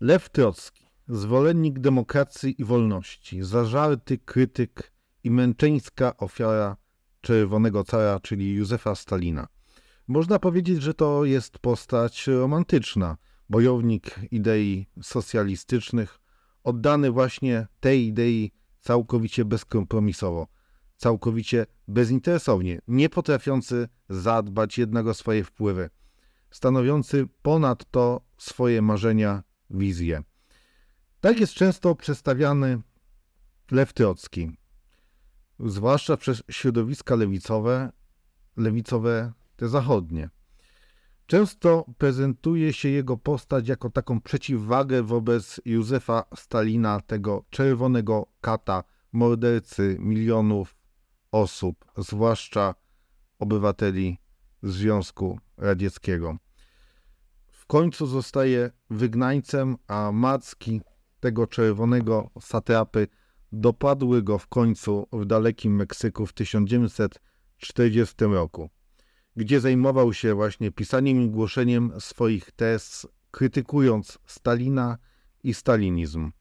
Lew Trocki, zwolennik demokracji i wolności, zażarty krytyk i męczeńska ofiara czerwonego cara, czyli Józefa Stalina. Można powiedzieć, że to jest postać romantyczna, bojownik idei socjalistycznych, oddany właśnie tej idei całkowicie bezkompromisowo, całkowicie bezinteresownie, nie potrafiący zadbać jednego swoje wpływy, stanowiący ponadto swoje marzenia, wizje. Tak jest często przedstawiany Lew Trocki, zwłaszcza przez środowiska lewicowe, lewicowe te zachodnie. Często prezentuje się jego postać jako taką przeciwwagę wobec Józefa Stalina, tego czerwonego kata, mordercy milionów osób, zwłaszcza obywateli Związku Radzieckiego. Końcu zostaje wygnańcem, a macki tego czerwonego satrapy dopadły go w końcu w dalekim Meksyku w 1940 roku gdzie zajmował się właśnie pisaniem i głoszeniem swoich tez, krytykując Stalina i stalinizm.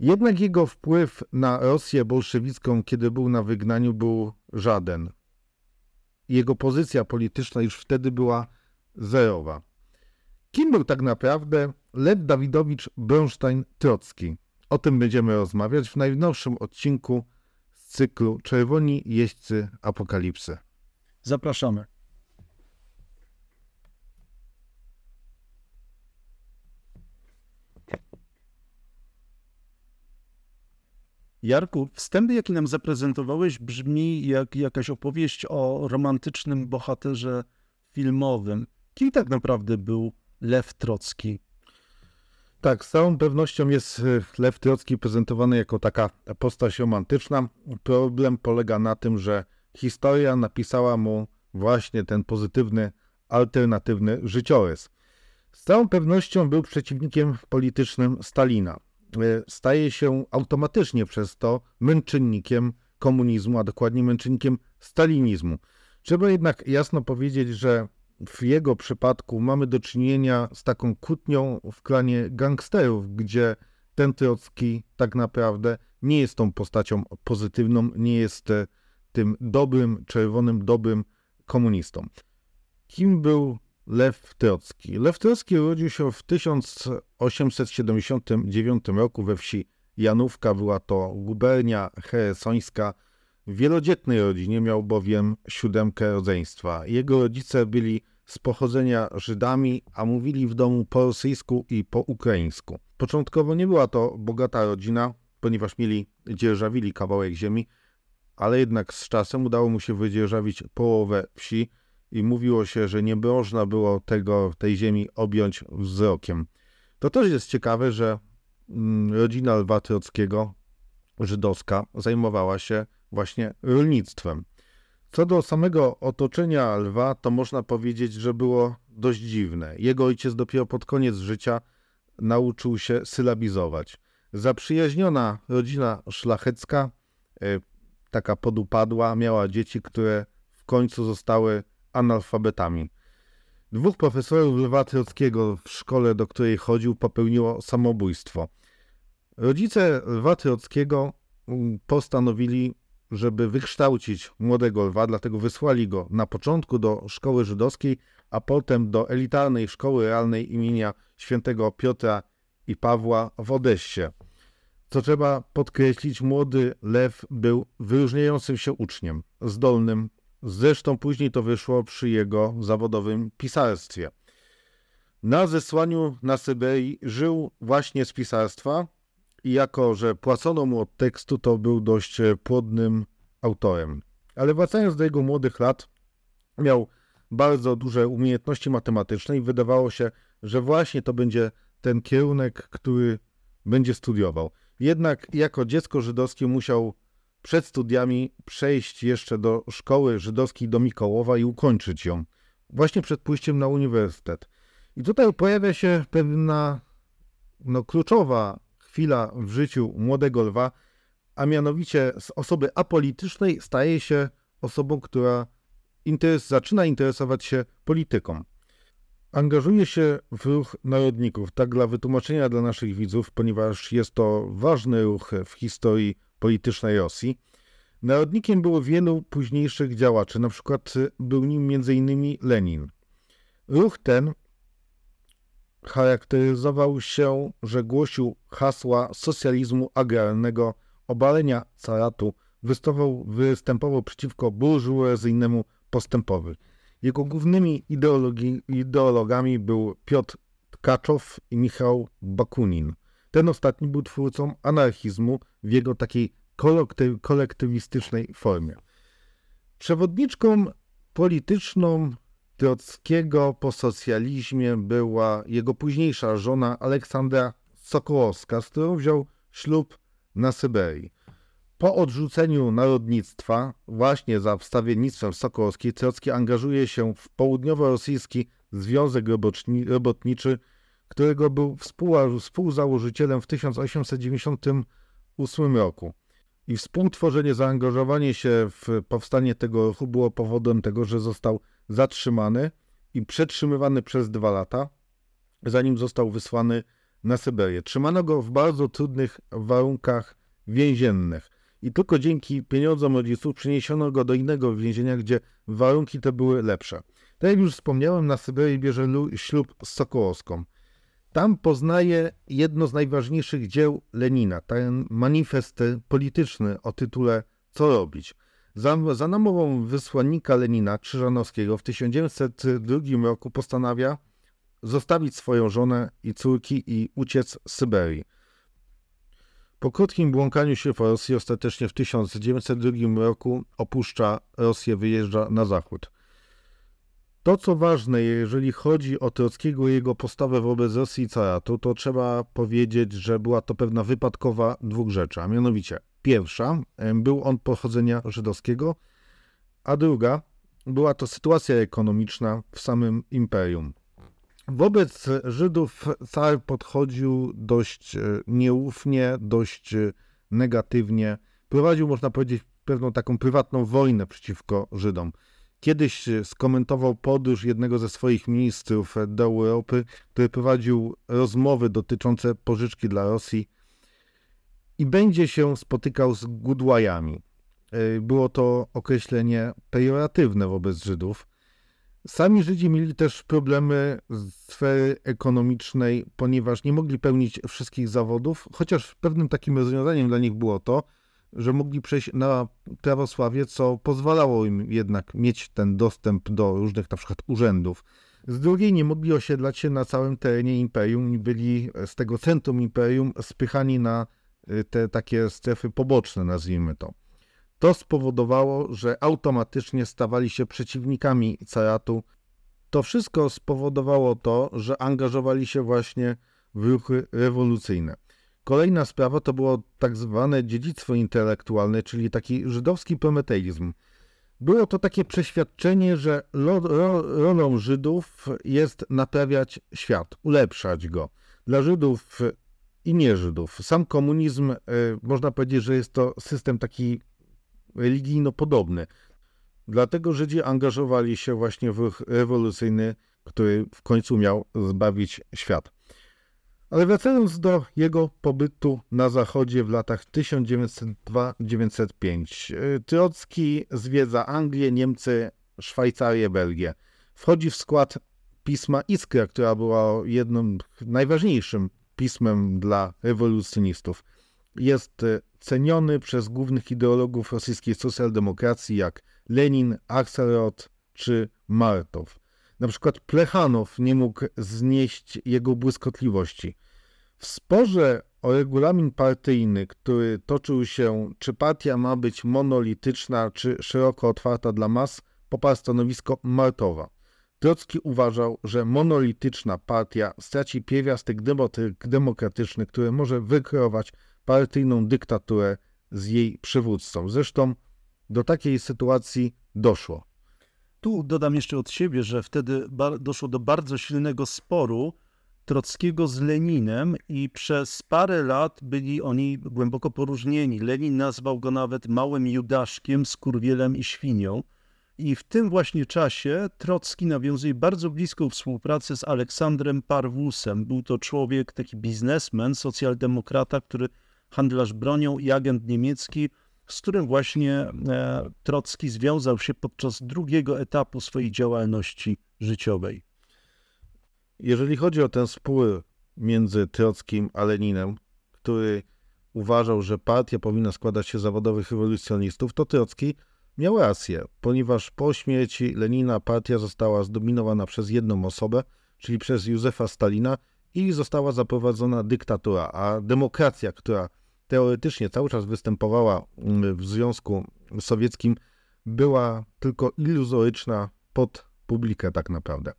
Jednak jego wpływ na Rosję bolszewicką, kiedy był na wygnaniu, był żaden. Jego pozycja polityczna już wtedy była zerowa. Kim był tak naprawdę Lew Dawidowicz Bronstein-Trocki? O tym będziemy rozmawiać w najnowszym odcinku z cyklu Czerwoni Jeźdźcy Apokalipsy. Zapraszamy. Jarku, wstępy, jaki nam zaprezentowałeś, brzmi jak jakaś opowieść o romantycznym bohaterze filmowym. Kim tak naprawdę był Lew Trocki? Tak, z całą pewnością jest e, Lew Trocki prezentowany jako taka postać romantyczna. Problem polega na tym, że historia napisała mu właśnie ten pozytywny, alternatywny życiorys. Z całą pewnością był przeciwnikiem politycznym Stalina. E, staje się automatycznie przez to męczennikiem komunizmu, a dokładnie męczennikiem stalinizmu. Trzeba jednak jasno powiedzieć, że w jego przypadku mamy do czynienia z taką kłótnią w klanie gangsterów, gdzie ten Trocki tak naprawdę nie jest tą postacią pozytywną, nie jest e, tym dobrym, czerwonym, dobrym komunistą. Kim był Lew Trocki? Lew Trocki urodził się w 1879 roku we wsi Janówka. Była to gubernia cheresońska. W wielodzietnej rodzinie miał bowiem siódemkę rodzeństwa. Jego rodzice byli z pochodzenia Żydami, a mówili w domu po rosyjsku i po ukraińsku. Początkowo nie była to bogata rodzina, ponieważ mieli dzierżawili kawałek ziemi, ale jednak z czasem udało mu się wydzierżawić połowę wsi i mówiło się, że nie można było tego, tej ziemi objąć wzrokiem. To też jest ciekawe, że mm, rodzina Lwa Trockiego, żydowska, zajmowała się właśnie rolnictwem. Co do samego otoczenia lwa, to można powiedzieć, że było dość dziwne. Jego ojciec dopiero pod koniec życia nauczył się sylabizować. Zaprzyjaźniona rodzina szlachecka e, taka podupadła, miała dzieci, które w końcu zostały analfabetami. Dwóch profesorów Lwa Trockiego w szkole, do której chodził, popełniło samobójstwo. Rodzice Lwa Trockiego mm, postanowili, żeby wykształcić młodego lwa, dlatego wysłali go na początku do szkoły żydowskiej, a potem do elitarnej szkoły realnej imienia świętego Piotra i Pawła w Odessie. Co trzeba podkreślić, młody Lew był wyróżniającym się uczniem, zdolnym. Zresztą później to wyszło przy jego zawodowym pisarstwie. Na zesłaniu na Syberii żył właśnie z pisarstwa i jako, że płacono mu od tekstu, to był dość płodnym autorem. Ale wracając do jego młodych lat, miał bardzo duże umiejętności matematyczne i wydawało się, że właśnie to będzie ten kierunek, który będzie studiował. Jednak jako dziecko żydowskie musiał przed studiami przejść jeszcze do szkoły żydowskiej do Mikołowa i ukończyć ją, właśnie przed pójściem na uniwersytet. I tutaj pojawia się pewna no, kluczowa chwila w życiu młodego lwa, a mianowicie z osoby apolitycznej staje się osobą, która interes, zaczyna interesować się polityką. Angażuje się w ruch narodników, tak dla wytłumaczenia dla naszych widzów, ponieważ jest to ważny ruch w historii politycznej Rosji. Narodnikiem było wielu późniejszych działaczy, na przykład był nim m.in. Lenin. Ruch ten charakteryzował się, że głosił hasła socjalizmu agrarnego, obalenia caratu, występował, występował przeciwko burżuazyjnemu postępowi. Jego głównymi ideologami był Piotr Tkaczow i Michał Bakunin. Ten ostatni był twórcą anarchizmu w jego takiej kolektywistycznej formie. Przewodniczką polityczną Trockiego po socjalizmie była jego późniejsza żona Aleksandra Sokołowska, z którą wziął ślub na Syberii. Po odrzuceniu narodnictwa, właśnie za wstawiennictwem Sokołowskiej, Trocki angażuje się w południowo-rosyjski Związek Robotniczy, którego był współzałożycielem w 1898 roku. I współtworzenie, zaangażowanie się w powstanie tego ruchu było powodem tego, że został zatrzymany i przetrzymywany przez dwa lata, zanim został wysłany na Syberię. Trzymano go w bardzo trudnych warunkach więziennych. I tylko dzięki pieniądzom rodziców przeniesiono go do innego więzienia, gdzie warunki te były lepsze. Tak jak już wspomniałem, na Syberii bierze ślub z Sokołowską. Tam poznaje jedno z najważniejszych dzieł Lenina, ten manifest polityczny o tytule Co robić? Za, za namową wysłannika Lenina Krzyżanowskiego w 1902 roku postanawia zostawić swoją żonę i córki i uciec z Syberii. Po krótkim błąkaniu się w Rosji ostatecznie w 1902 roku opuszcza Rosję, wyjeżdża na zachód. To, co ważne, jeżeli chodzi o Trockiego i jego postawę wobec Rosji i caratu, to trzeba powiedzieć, że była to pewna wypadkowa dwóch rzeczy, a mianowicie pierwsza, był on pochodzenia żydowskiego, a druga, była to sytuacja ekonomiczna w samym imperium. Wobec Żydów car podchodził dość e, nieufnie, dość e, negatywnie. Prowadził, można powiedzieć, pewną taką prywatną wojnę przeciwko Żydom. Kiedyś e, skomentował podróż jednego ze swoich ministrów do Europy, który prowadził rozmowy dotyczące pożyczki dla Rosji i będzie się spotykał z Gudłajami. Było to określenie pejoratywne wobec Żydów. Sami Żydzi mieli też problemy z sfery ekonomicznej, ponieważ nie mogli pełnić wszystkich zawodów, chociaż pewnym takim rozwiązaniem dla nich było to, że mogli przejść na prawosławie, co pozwalało im jednak mieć ten dostęp do różnych na przykład urzędów. Z drugiej nie mogli osiedlać się na całym terenie imperium i byli z tego centrum imperium spychani na y, te takie strefy poboczne, nazwijmy to. To spowodowało, że automatycznie stawali się przeciwnikami caratu. To wszystko spowodowało to, że angażowali się właśnie w ruchy rewolucyjne. Kolejna sprawa to było tak zwane dziedzictwo intelektualne, czyli taki żydowski prometeizm. Było to takie przeświadczenie, że rolą Żydów jest naprawiać świat, ulepszać go. Dla Żydów i nie Żydów. Sam komunizm, e, można powiedzieć, że jest to system taki religijno-podobny. Dlatego Żydzi angażowali się właśnie w ruch rewolucyjny, który w końcu miał zbawić świat. Ale wracając do jego pobytu na Zachodzie w latach 1902-1905, Trocki zwiedza Anglię, Niemcy, Szwajcarię, Belgię. Wchodzi w skład pisma Iskra, która była jednym najważniejszym pismem dla rewolucjonistów. Jest ceniony przez głównych ideologów rosyjskiej socjaldemokracji jak Lenin, Akselrod czy Martow. Na przykład Plechanow nie mógł znieść jego błyskotliwości. W sporze o regulamin partyjny, który toczył się, czy partia ma być monolityczna, czy szeroko otwarta dla mas, poparł stanowisko Martowa. Trocki uważał, że monolityczna partia straci pierwiastek demokratyczny, który może wykreować partyjną dyktaturę z jej przywódcą. Zresztą do takiej sytuacji doszło. Tu dodam jeszcze od siebie, że wtedy doszło do bardzo silnego sporu Trockiego z Leninem i przez parę lat byli oni głęboko poróżnieni. Lenin nazwał go nawet małym judaszkiem, skurwielem i świnią. I w tym właśnie czasie Trocki nawiązuje bardzo bliską współpracę z Aleksandrem Parwusem. Był to człowiek, taki biznesmen, socjaldemokrata, który handlarz bronią i agent niemiecki, z którym właśnie e, Trocki związał się podczas drugiego etapu swojej działalności życiowej. Jeżeli chodzi o ten spór między Trockim a Leninem, który uważał, że partia powinna składać się z zawodowych rewolucjonistów, to Trocki miał rację, ponieważ po śmierci Lenina partia została zdominowana przez jedną osobę, czyli przez Józefa Stalina i została zaprowadzona dyktatura, a demokracja, która teoretycznie cały czas występowała mm, w Związku Sowieckim, była tylko iluzoryczna pod publikę tak naprawdę.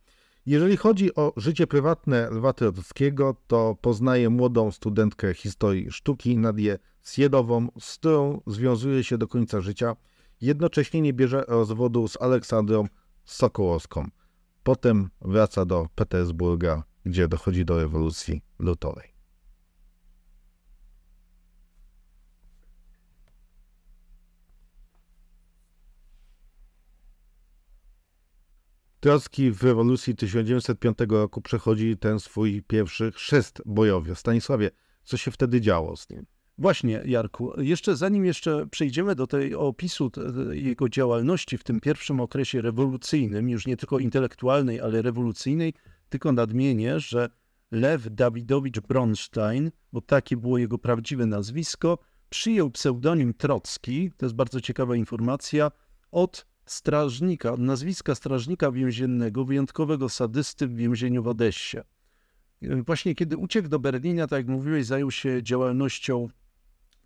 Jeżeli chodzi o życie prywatne Lwa Trockiego, to poznaje młodą studentkę historii sztuki Nadię Sjedową, z którą związuje się do końca życia. Jednocześnie nie bierze rozwodu z Aleksandrą Sokołowską. Potem wraca do Petersburga, gdzie dochodzi do rewolucji lutowej. Trocki w rewolucji 1905 roku przechodzi ten swój pierwszy chrzest bojowy. Stanisławie, co się wtedy działo z nim? Właśnie, Jarku, jeszcze zanim jeszcze przejdziemy do tej opisu jego działalności w tym pierwszym okresie rewolucyjnym, już nie tylko intelektualnej, ale rewolucyjnej, tylko nadmienię, że Lew Dawidowicz Bronstein, bo takie było jego prawdziwe nazwisko, przyjął pseudonim Trocki, to jest bardzo ciekawa informacja, od strażnika, nazwiska strażnika więziennego, wyjątkowego sadysty w więzieniu w Odessie. Właśnie kiedy uciekł do Berlina, tak jak mówiłeś, zajął się działalnością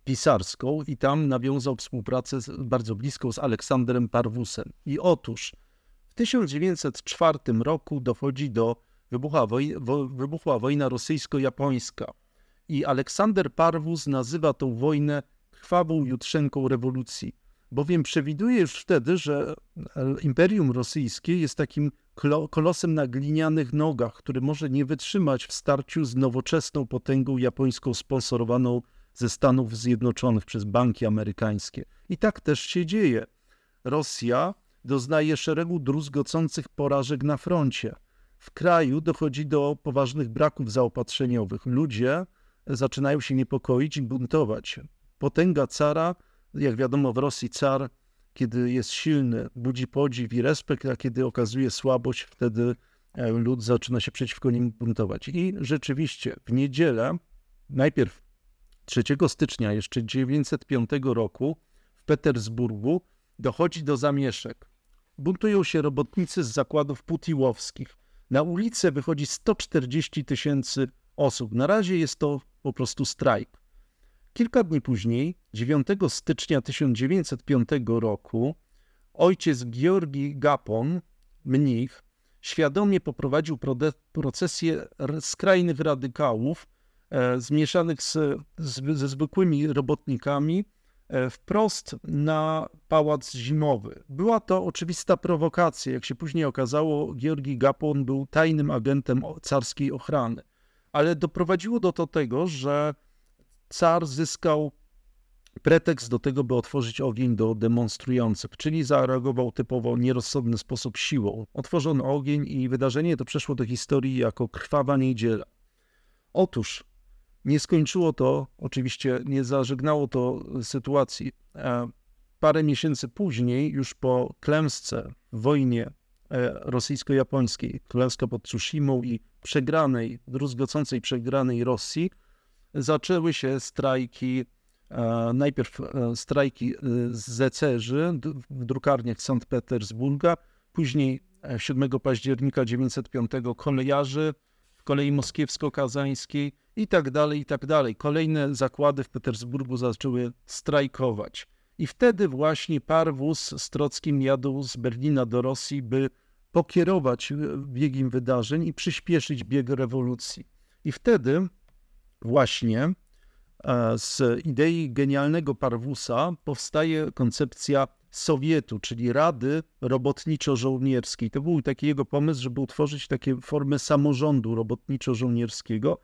pisarską i tam nawiązał współpracę z, bardzo bliską z Aleksandrem Parwusem. I otóż w 1904 roku dochodzi do wybucha woj, wo, wybuchła wojna rosyjsko-japońska i Aleksander Parwus nazywa tą wojnę krwawą jutrzenką rewolucji bowiem przewiduje już wtedy, że Imperium Rosyjskie jest takim kolosem na glinianych nogach, który może nie wytrzymać w starciu z nowoczesną potęgą japońską sponsorowaną ze Stanów Zjednoczonych przez banki amerykańskie. I tak też się dzieje. Rosja doznaje szeregu druzgocących porażek na froncie. W kraju dochodzi do poważnych braków zaopatrzeniowych. Ludzie zaczynają się niepokoić i buntować. Potęga cara jak wiadomo, w Rosji car, kiedy jest silny, budzi podziw i respekt, a kiedy okazuje słabość, wtedy e, lud zaczyna się przeciwko nim buntować. I rzeczywiście w niedzielę, najpierw 3 stycznia jeszcze 905 roku w Petersburgu dochodzi do zamieszek. Buntują się robotnicy z zakładów putiłowskich. Na ulicę wychodzi 140 tysięcy osób. Na razie jest to po prostu strajk. Kilka dni później, 9 stycznia 1905 roku, ojciec Georgi Gapon, mnich, świadomie poprowadził procesję skrajnych radykałów e, zmieszanych z, z, ze zwykłymi robotnikami e, wprost na pałac zimowy. Była to oczywista prowokacja. Jak się później okazało, Georgi Gapon był tajnym agentem carskiej ochrany. Ale doprowadziło do to tego, że car zyskał pretekst do tego, by otworzyć ogień do demonstrujących, czyli zareagował typowo nierozsądny sposób siłą. Otworzono ogień i wydarzenie to przeszło do historii jako krwawa niedziela. Otóż nie skończyło to, oczywiście nie zażegnało to sytuacji. Parę miesięcy później, już po klęsce w wojnie e, rosyjsko-japońskiej, klęska pod Tsushimą i przegranej, druzgocącej przegranej Rosji, zaczęły się strajki, e, najpierw e, strajki e, zecerzy w drukarniach Sankt Petersburga, później 7 października 1905 kolejarzy w kolei moskiewsko-kazańskiej i tak dalej, i tak dalej. Kolejne zakłady w Petersburgu zaczęły strajkować. I wtedy właśnie Parwus z Trockim jadą z Berlina do Rosji, by pokierować biegiem wydarzeń i przyspieszyć bieg rewolucji. I wtedy właśnie e, z idei genialnego Parwusa powstaje koncepcja Sowietu, czyli Rady Robotniczo-Żołnierskiej. To był taki jego pomysł, żeby utworzyć takie formy samorządu robotniczo-żołnierskiego.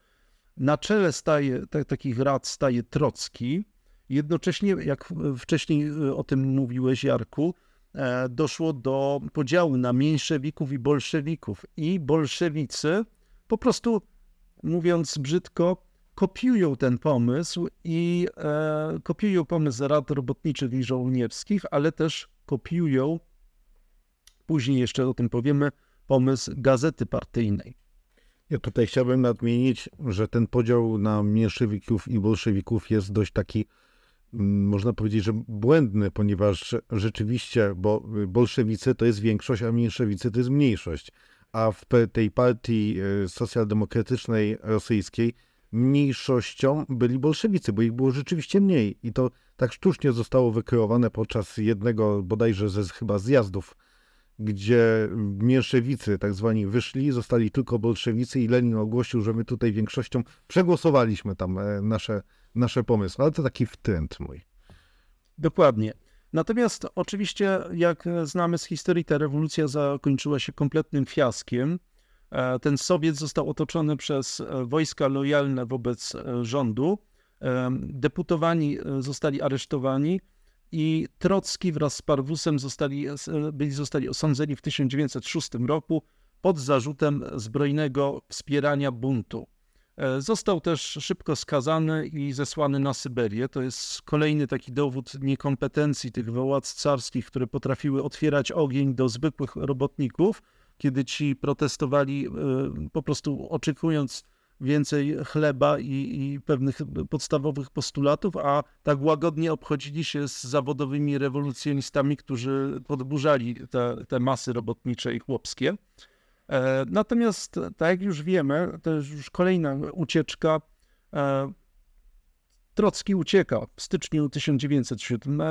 Na czele staje, t- takich rad staje Trocki. Jednocześnie, jak wcześniej e, o tym mówiłeś, Jarku, e, doszło do podziału na mniejszewików i bolszewików. I bolszewicy po prostu, mówiąc brzydko, kopiują ten pomysł i e, kopiują pomysł rad robotniczych i żołnierskich, ale też kopiują, później jeszcze o tym powiemy, pomysł gazety partyjnej. Ja tutaj chciałbym nadmienić, że ten podział na mniejszewików i bolszewików jest dość taki, mm, można powiedzieć, że błędny, ponieważ rzeczywiście, bo bolszewicy to jest większość, a mniejszewicy to jest mniejszość. A w tej partii e, socjaldemokratycznej rosyjskiej mniejszością byli bolszewicy, bo ich było rzeczywiście mniej. I to tak sztucznie zostało wykreowane podczas jednego bodajże ze chyba zjazdów gdzie mierszewicy tak zwani wyszli, zostali tylko bolszewicy i Lenin ogłosił, że my tutaj większością przegłosowaliśmy tam e, nasze, nasze pomysły. Ale to taki wtręt mój. Dokładnie. Natomiast oczywiście, jak znamy z historii, ta rewolucja zakończyła się kompletnym fiaskiem. E, ten Sowiet został otoczony przez e, wojska lojalne wobec rządu. Deputowani zostali aresztowani i Trocki wraz z Parwusem zostali, byli, zostali osądzeni w 1906 roku pod zarzutem zbrojnego wspierania buntu. E, został też szybko skazany i zesłany na Syberię. To jest kolejny taki dowód niekompetencji tych władz carskich, które potrafiły otwierać ogień do zwykłych robotników, kiedy ci protestowali, e, po prostu oczekując więcej chleba i, i, pewnych podstawowych postulatów, a tak łagodnie obchodzili się z zawodowymi rewolucjonistami, którzy podburzali te, te masy robotnicze i chłopskie. E, natomiast, tak jak już wiemy, to jest już kolejna ucieczka. E, Trocki ucieka w styczniu 1907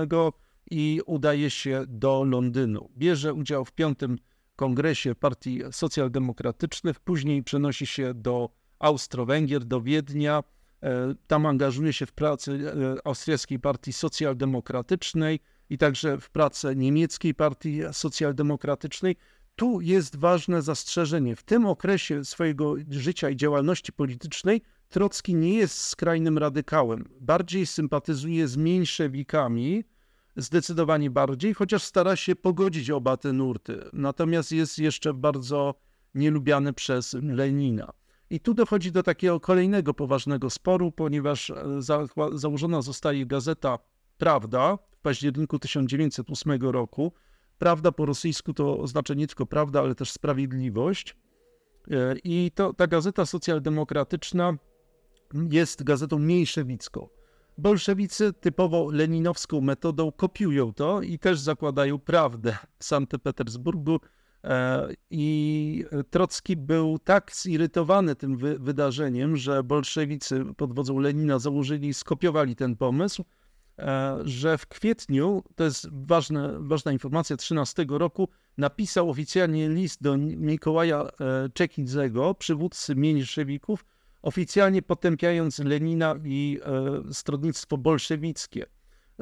i udaje się do Londynu. Bierze udział w piątym kongresie partii socjaldemokratycznych, później przenosi się do Austro-Węgier do Wiednia. E, tam angażuje się w pracę e, austriackiej partii socjaldemokratycznej i także w pracę niemieckiej partii socjaldemokratycznej. Tu jest ważne zastrzeżenie. W tym okresie swojego życia i działalności politycznej Trocki nie jest skrajnym radykałem. Bardziej sympatyzuje z mniejszewikami, zdecydowanie bardziej, chociaż stara się pogodzić oba te nurty. Natomiast jest jeszcze bardzo nielubiany przez Lenina. I tu dochodzi do takiego kolejnego poważnego sporu, ponieważ e, za, założona zostaje gazeta Prawda w październiku 1908 roku. Prawda po rosyjsku to oznacza nie tylko prawda, ale też sprawiedliwość. E, I to, ta gazeta socjaldemokratyczna jest gazetą mniejszewicką. Bolszewicy typowo leninowską metodą kopiują to i też zakładają prawdę w Sankt Petersburgu E, I Trocki był tak zirytowany tym wy wydarzeniem, że bolszewicy pod wodzą Lenina założyli, skopiowali ten pomysł, e, że w kwietniu, to jest ważne, ważna informacja, 13 roku, napisał oficjalnie list do Mikołaja e, Czekidzego, przywódcy mniejszewików, oficjalnie potępiając Lenina i stronnictwo bolszewickie.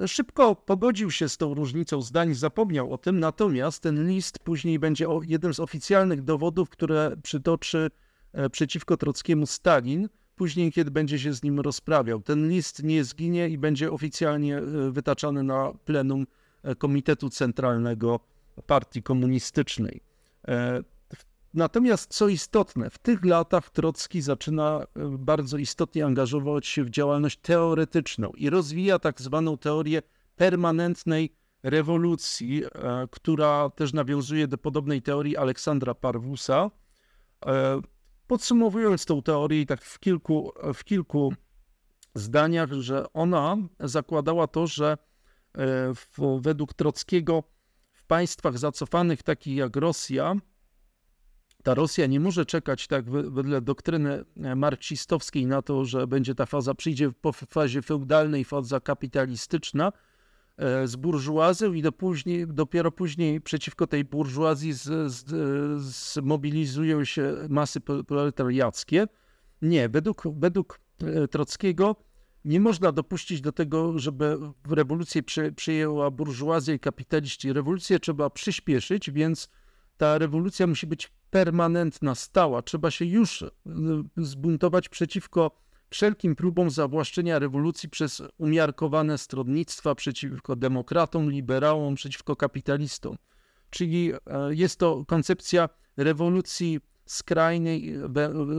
Szybko pogodził się z tą różnicą zdań, zapomniał o tym, natomiast ten list później będzie jednym z oficjalnych dowodów, które przytoczy e, przeciwko Trockiemu Stalin, później kiedy będzie się z nim rozprawiał. Ten list nie zginie i będzie oficjalnie e, wytaczany na plenum e, Komitetu Centralnego Partii Komunistycznej. Natomiast co istotne, w tych latach Trocki zaczyna e, bardzo istotnie angażować się w działalność teoretyczną i rozwija tak zwaną teorię permanentnej rewolucji, e, która też nawiązuje do podobnej teorii Aleksandra Parwusa. E, podsumowując tą teorię tak w kilku, w kilku zdaniach, że ona zakładała to, że według Trockiego w państwach zacofanych takich jak Rosja, ta Rosja nie może czekać tak wedle doktryny e, marksistowskiej na to, że będzie ta faza, przyjdzie po fazie feudalnej faza kapitalistyczna e, z burżuazją i do później, dopiero później przeciwko tej burżuazji z, zmobilizują się masy proletariackie. Nie, według, według e, Trockiego nie można dopuścić do tego, żeby rewolucję przyjęła burżuazja i kapitaliści. Rewolucję trzeba przyspieszyć, więc ta rewolucja musi być permanentna, stała. Trzeba się już y, zbuntować przeciwko wszelkim próbom zawłaszczenia rewolucji przez umiarkowane stronnictwa przeciwko demokratom, liberałom, przeciwko kapitalistom. Czyli e, jest to koncepcja rewolucji skrajnej,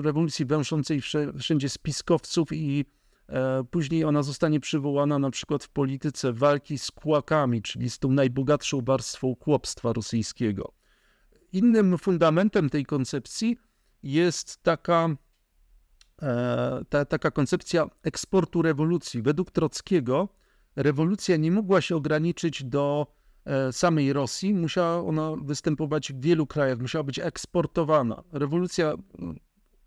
rewolucji węszącej wszędzie spiskowców i e, później ona zostanie przywołana na przykład w polityce walki z kłakami, czyli z tą najbogatszą warstwą chłopstwa rosyjskiego. Innym fundamentem tej koncepcji jest taka, e, ta, taka koncepcja eksportu rewolucji. Według Trockiego rewolucja nie mogła się ograniczyć do e, samej Rosji, musiała ona występować w wielu krajach, musiała być eksportowana. Rewolucja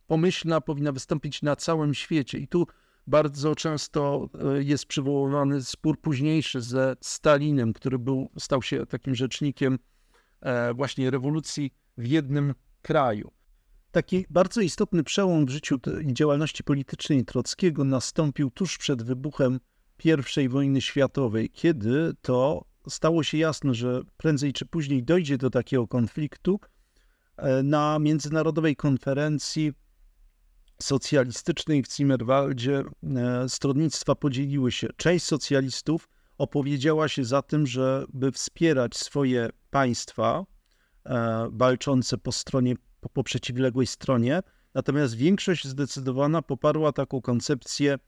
pomyślna powinna wystąpić na całym świecie i tu bardzo często e, jest przywoływany spór późniejszy ze Stalinem, który był, stał się takim rzecznikiem właśnie rewolucji w jednym kraju. Taki bardzo istotny przełom w życiu i działalności politycznej Trockiego nastąpił tuż przed wybuchem I wojny światowej, kiedy to stało się jasne, że prędzej czy później dojdzie do takiego konfliktu. E, na międzynarodowej konferencji socjalistycznej w Zimmerwaldzie e, stronnictwa podzieliły się. Część socjalistów opowiedziała się za tym, żeby wspierać swoje państwa e, walczące po stronie po, po przeciwległej stronie. Natomiast większość zdecydowana poparła taką koncepcję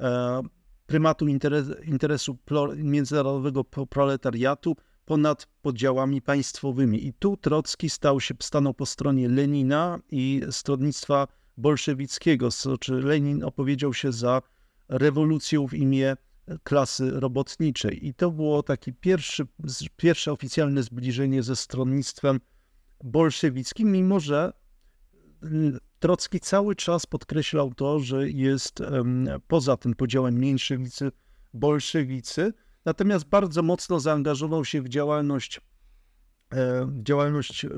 e, prymatu interes, interesu międzynarodowego proletariatu ponad podziałami państwowymi. I tu Trocki stał się, stanął po stronie Lenina i stronnictwa bolszewickiego. Znaczy Lenin opowiedział się za rewolucją w imię klasy robotniczej. I to było takie pierwszy, pierwsze oficjalne zbliżenie ze stronnictwem bolszewickim, mimo że mm, Trocki cały czas podkreślał to, że jest poza tym podziałem mniejszewicy, bolszewicy, natomiast bardzo mocno zaangażował się w działalność, e, w działalność e,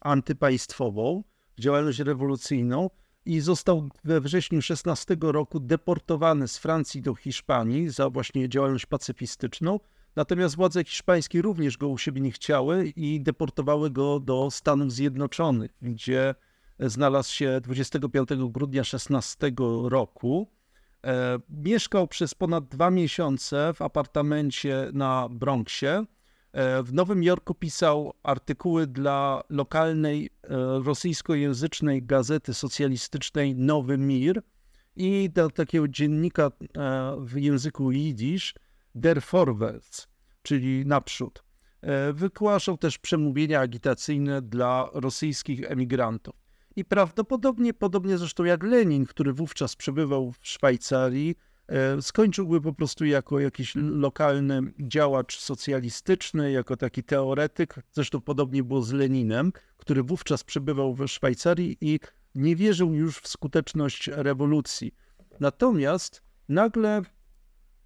antypaństwową, w działalność rewolucyjną i został we wrześniu 16 roku deportowany z Francji do Hiszpanii za właśnie działalność pacyfistyczną Natomiast władze hiszpańskie również go u siebie nie chciały i deportowały go do Stanów Zjednoczonych, gdzie znalazł się 25 grudnia 16 roku. E, mieszkał przez ponad dwa miesiące w apartamencie na Bronxie. E, w Nowym Jorku pisał artykuły dla lokalnej e, rosyjskojęzycznej gazety socjalistycznej Nowy Mir i do takiego dziennika e, w języku jidysz der Vorwärts, czyli naprzód. Wygłaszał też przemówienia agitacyjne dla rosyjskich emigrantów. I prawdopodobnie, podobnie zresztą jak Lenin, który wówczas przebywał w Szwajcarii, skończyłby po prostu jako jakiś lokalny działacz socjalistyczny, jako taki teoretyk. Zresztą podobnie było z Leninem, który wówczas przebywał w Szwajcarii i nie wierzył już w skuteczność rewolucji. Natomiast nagle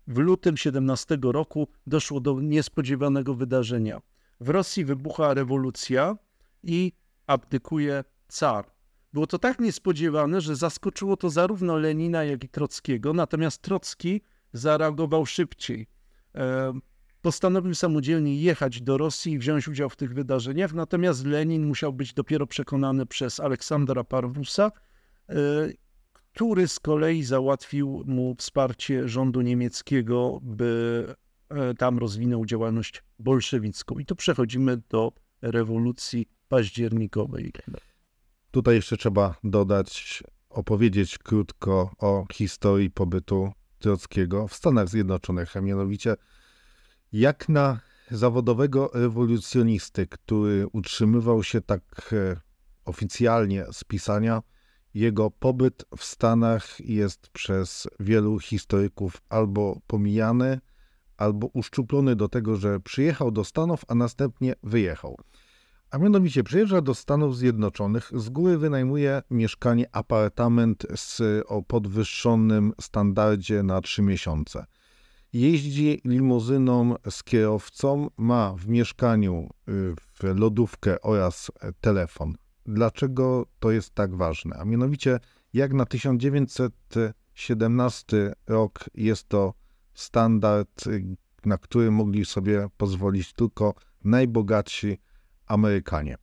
w lutym 17 roku doszło do niespodziewanego wydarzenia. W Rosji wybucha rewolucja i abdykuje car. Było to tak niespodziewane, że zaskoczyło to zarówno Lenina, jak i Trockiego, natomiast Trocki zareagował szybciej. E, postanowił samodzielnie jechać do Rosji i wziąć udział w tych wydarzeniach, natomiast Lenin musiał być dopiero przekonany przez Aleksandra Parwusa, e, który z kolei załatwił mu wsparcie rządu niemieckiego, by e, tam rozwinął działalność bolszewicką. I tu przechodzimy do rewolucji październikowej. Tutaj jeszcze trzeba dodać, opowiedzieć krótko o historii pobytu Trockiego w Stanach Zjednoczonych, a mianowicie jak na zawodowego rewolucjonisty, który utrzymywał się tak e, oficjalnie z pisania jego pobyt w Stanach jest przez wielu historyków albo pomijany, albo uszczuplony do tego, że przyjechał do Stanów, a następnie wyjechał. A mianowicie przyjeżdża do Stanów Zjednoczonych, z góry wynajmuje mieszkanie, apartament z, o podwyższonym standardzie na trzy miesiące. Jeździ limuzyną z kierowcą, ma w mieszkaniu y, lodówkę oraz telefon dlaczego to jest tak ważne. A mianowicie, jak na 1917 rok jest to standard, na który mogli sobie pozwolić tylko najbogatsi Amerykanie.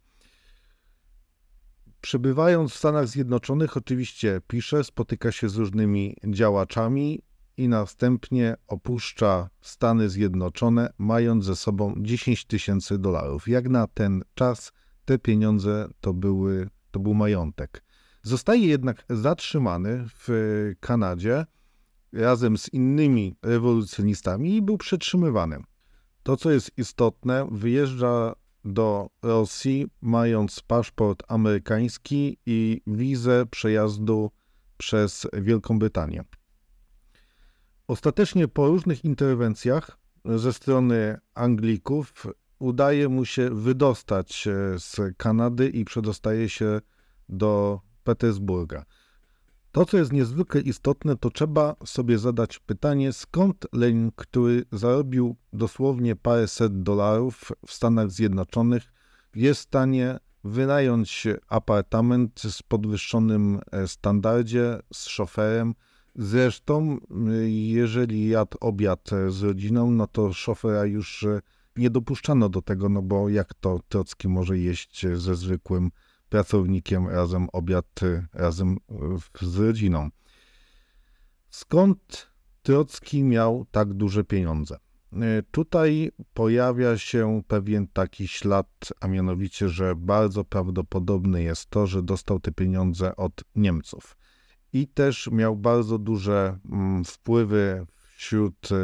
Przebywając w Stanach Zjednoczonych, oczywiście pisze, spotyka się z różnymi działaczami i następnie opuszcza Stany Zjednoczone, mając ze sobą 10 tysięcy dolarów. Jak na ten czas te pieniądze to, były, to był majątek. Zostaje jednak zatrzymany w Kanadzie razem z innymi rewolucjonistami i był przetrzymywany. To, co jest istotne, wyjeżdża do Rosji, mając paszport amerykański i wizę przejazdu przez Wielką Brytanię. Ostatecznie po różnych interwencjach ze strony Anglików udaje mu się wydostać z Kanady i przedostaje się do Petersburga. To, co jest niezwykle istotne, to trzeba sobie zadać pytanie, skąd Lenin, który zarobił dosłownie paręset dolarów w Stanach Zjednoczonych, jest w stanie wynająć apartament z podwyższonym e, standardzie, z szoferem. Zresztą, jeżeli jadł obiad z rodziną, no to szofera już e, nie dopuszczano do tego, no bo jak to Trocki może jeść ze zwykłym pracownikiem razem obiad, razem z rodziną. Skąd Trocki miał tak duże pieniądze? Tutaj pojawia się pewien taki ślad, a mianowicie, że bardzo prawdopodobne jest to, że dostał te pieniądze od Niemców. I też miał bardzo duże mm, wpływy wśród e,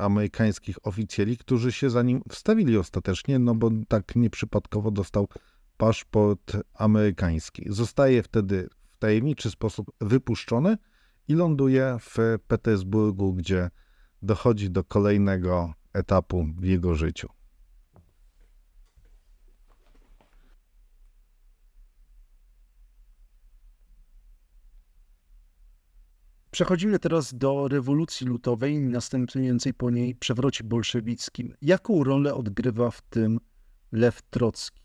amerykańskich oficjeli, którzy się za nim wstawili ostatecznie, no bo tak nieprzypadkowo dostał paszport amerykański. Zostaje wtedy w tajemniczy sposób wypuszczony i ląduje w Petersburgu, gdzie dochodzi do kolejnego etapu w jego życiu. Przechodzimy teraz do rewolucji lutowej, następującej po niej przewrocie bolszewickim. Jaką rolę odgrywa w tym Lew Trocki?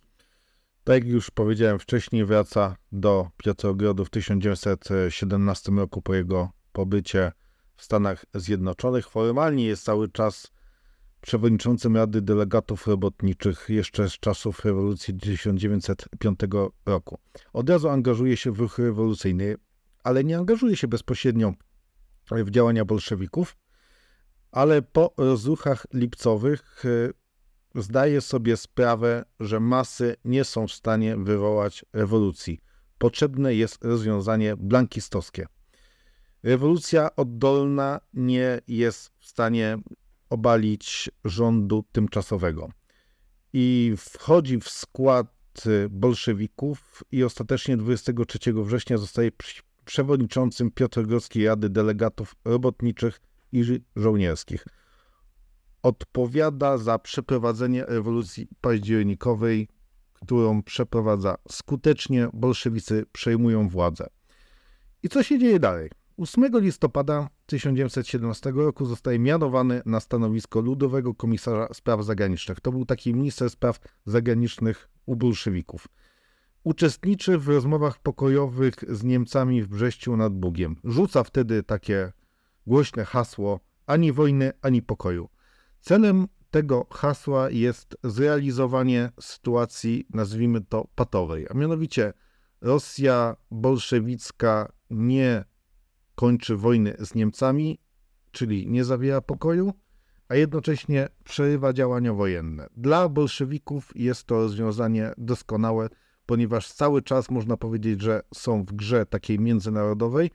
Tak jak już powiedziałem wcześniej, wraca do Piotrogrodu w 1917 roku po jego pobycie w Stanach Zjednoczonych. Formalnie jest cały czas przewodniczącym Rady Delegatów Robotniczych jeszcze z czasów rewolucji 1905 roku. Od razu angażuje się w ruch rewolucyjny, ale nie angażuje się bezpośrednio w działania bolszewików, ale po rozruchach lipcowych zdaje sobie sprawę, że masy nie są w stanie wywołać rewolucji. Potrzebne jest rozwiązanie blankistowskie. Rewolucja oddolna nie jest w stanie obalić rządu tymczasowego. I wchodzi w skład bolszewików i ostatecznie 23 września zostaje przewodniczącym Piotrowskiej Rady Delegatów Robotniczych i Żołnierskich odpowiada za przeprowadzenie rewolucji październikowej, którą przeprowadza skutecznie, bolszewicy przejmują władzę. I co się dzieje dalej? 8 listopada 1917 roku zostaje mianowany na stanowisko ludowego komisarza spraw zagranicznych. To był taki minister spraw zagranicznych u bolszewików. Uczestniczy w rozmowach pokojowych z Niemcami w Brześciu nad Bugiem. Rzuca wtedy takie głośne hasło ani wojny, ani pokoju. Celem tego hasła jest zrealizowanie sytuacji, nazwijmy to, patowej, a mianowicie Rosja bolszewicka nie kończy wojny z Niemcami, czyli nie zawiera pokoju, a jednocześnie przerywa działania wojenne. Dla bolszewików jest to rozwiązanie doskonałe, ponieważ cały czas można powiedzieć, że są w grze takiej międzynarodowej,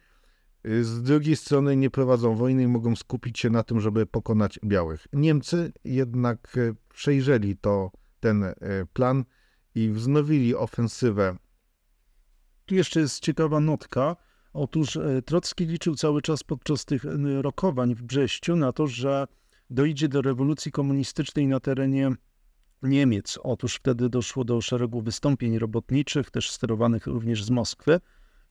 z drugiej strony nie prowadzą wojny i mogą skupić się na tym, żeby pokonać białych. Niemcy jednak e, przejrzeli to, ten e, plan i wznowili ofensywę. Tu jeszcze jest ciekawa notka. Otóż Trocki liczył cały czas podczas tych rokowań w Brześciu na to, że dojdzie do rewolucji komunistycznej na terenie Niemiec. Otóż wtedy doszło do szeregu wystąpień robotniczych, też sterowanych również z Moskwy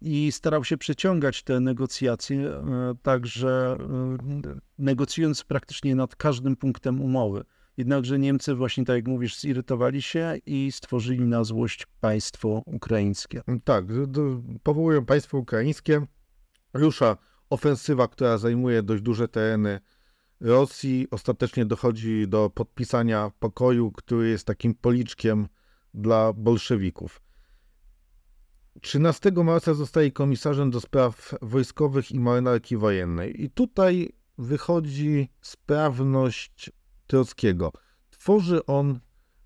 i starał się przeciągać te negocjacje, e, także e, negocjując praktycznie nad każdym punktem umowy. Jednakże Niemcy właśnie, tak jak mówisz, zirytowali się i stworzyli na złość państwo ukraińskie. Tak, powołują państwo ukraińskie, rusza ofensywa, która zajmuje dość duże tereny Rosji. Ostatecznie dochodzi do podpisania pokoju, który jest takim policzkiem dla bolszewików. 13 marca zostaje komisarzem do spraw wojskowych i marynarki wojennej. I tutaj wychodzi sprawność Trockiego. Tworzy on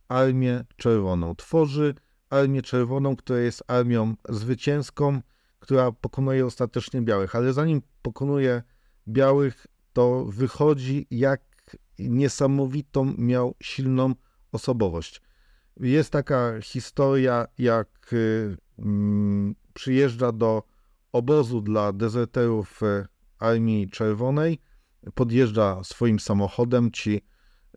Armię Czerwoną. Tworzy Armię Czerwoną, która jest armią zwycięską, która pokonuje ostatecznie białych. Ale zanim pokonuje białych, to wychodzi, jak niesamowitą miał silną osobowość. Jest taka historia, jak y, przyjeżdża do obozu dla dezerterów y, Armii Czerwonej, podjeżdża swoim samochodem. Ci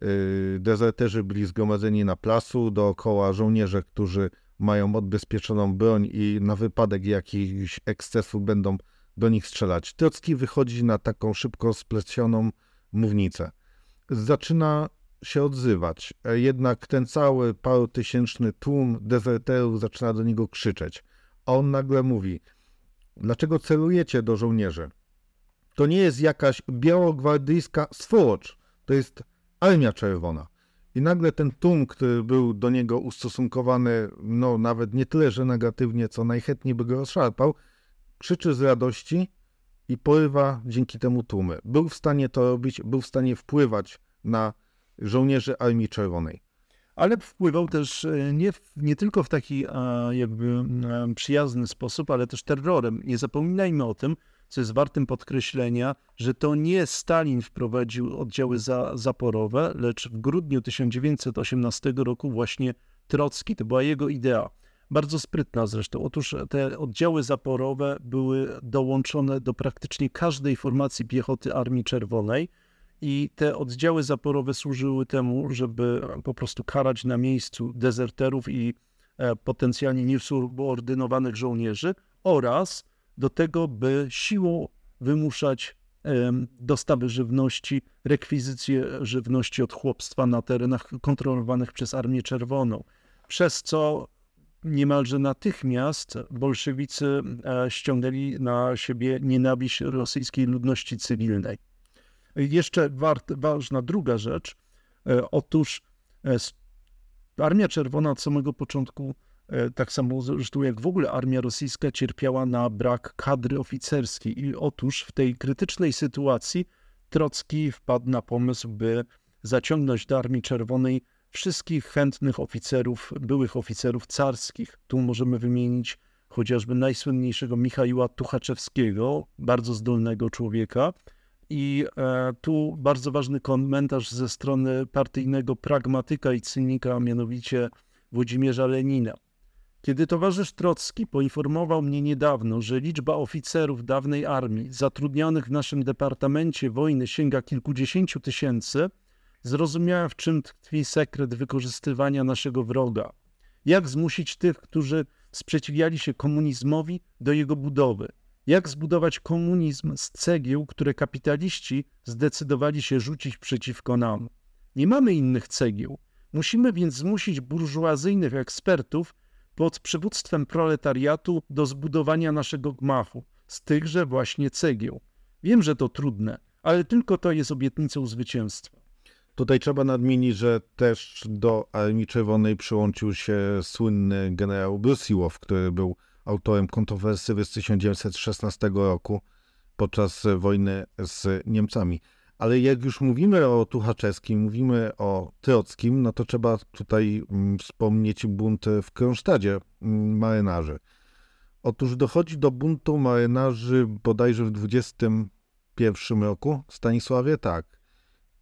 y, dezerterzy byli zgromadzeni na placu, dookoła żołnierze, którzy mają odbezpieczoną broń i na wypadek jakichś ekscesów będą do nich strzelać. Trocki wychodzi na taką szybko splecioną mównicę. Zaczyna się odzywać, jednak ten cały parotysięczny tłum dezerterów zaczyna do niego krzyczeć. A on nagle mówi: Dlaczego celujecie do żołnierzy? To nie jest jakaś białogwardyjska swolocz, to jest Armia Czerwona. I nagle ten tłum, który był do niego ustosunkowany, no nawet nie tyle, że negatywnie, co najchętniej by go rozszarpał, krzyczy z radości i porywa dzięki temu tłumy. Był w stanie to robić, był w stanie wpływać na żołnierzy Armii Czerwonej. Ale wpływał też e, nie, nie tylko w taki jakby przyjazny sposób, ale też terrorem. Nie zapominajmy o tym, co jest wartym podkreślenia, że to nie Stalin wprowadził oddziały za, zaporowe, lecz w grudniu 1918 roku właśnie Trocki, to była jego idea. Bardzo sprytna zresztą. Otóż te oddziały zaporowe były dołączone do praktycznie każdej formacji piechoty Armii Czerwonej i te oddziały zaporowe służyły temu, żeby po prostu karać na miejscu dezerterów i e, potencjalnie niesubordynowanych żołnierzy oraz do tego, by siłą wymuszać dostawy żywności, rekwizycję żywności od chłopstwa na terenach kontrolowanych przez Armię Czerwoną. Przez co niemalże natychmiast bolszewicy e, ściągnęli na siebie nienawiść rosyjskiej ludności cywilnej. Jeszcze ważna druga rzecz. E, otóż e, Armia Czerwona od samego początku E, tak samo zresztą jak w ogóle armia rosyjska cierpiała na brak kadry oficerskiej. I otóż w tej krytycznej sytuacji Trocki wpadł na pomysł, by zaciągnąć do Armii Czerwonej wszystkich chętnych oficerów, byłych oficerów carskich. Tu możemy wymienić chociażby najsłynniejszego Michaiła Tuchaczewskiego, bardzo zdolnego człowieka. I e, tu bardzo ważny komentarz ze strony partyjnego pragmatyka i cynika, mianowicie Włodzimierza Lenina. Kiedy towarzysz Trocki poinformował mnie niedawno, że liczba oficerów dawnej armii zatrudnionych w naszym Departamencie Wojny sięga kilkudziesięciu tysięcy, zrozumiałem w czym tkwi sekret wykorzystywania naszego wroga. Jak zmusić tych, którzy sprzeciwiali się komunizmowi, do jego budowy? Jak zbudować komunizm z cegieł, które kapitaliści zdecydowali się rzucić przeciwko nam? Nie mamy innych cegieł. Musimy więc zmusić burżuazyjnych ekspertów pod przywództwem proletariatu do zbudowania naszego gmachu z tychże właśnie cegieł. Wiem, że to trudne, ale tylko to jest obietnicą zwycięstwa. Tutaj trzeba nadmienić, że też do Armii Czerwonej przyłączył się słynny generał Brusiłow, który był autorem kontrowersywy z 1916 roku podczas wojny z Niemcami. Ale jak już mówimy o Tuchaczewskim, mówimy o Trockim, no to trzeba tutaj mm, wspomnieć bunt w Kronsztadzie mm, marynarzy. Otóż dochodzi do buntu marynarzy bodajże w 21 roku, Stanisławie, tak.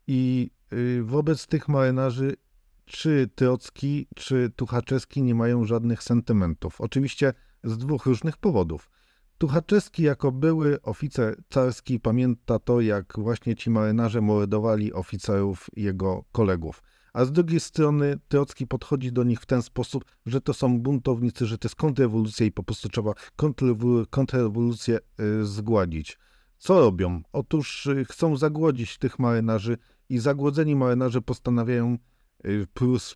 I y, wobec tych marynarzy czy Trocki, czy Tuchaczewski nie mają żadnych sentymentów. Oczywiście z dwóch różnych powodów. Tuchaczewski jako były oficer carski pamięta to, jak właśnie ci marynarze mordowali oficerów jego kolegów. A z drugiej strony Trocki podchodzi do nich w ten sposób, że to są buntownicy, że to jest kontrrewolucja i po prostu trzeba kontrrewolucję y, zgładzić. Co robią? Otóż y, chcą zagłodzić tych marynarzy i zagłodzeni marynarze postanawiają, y,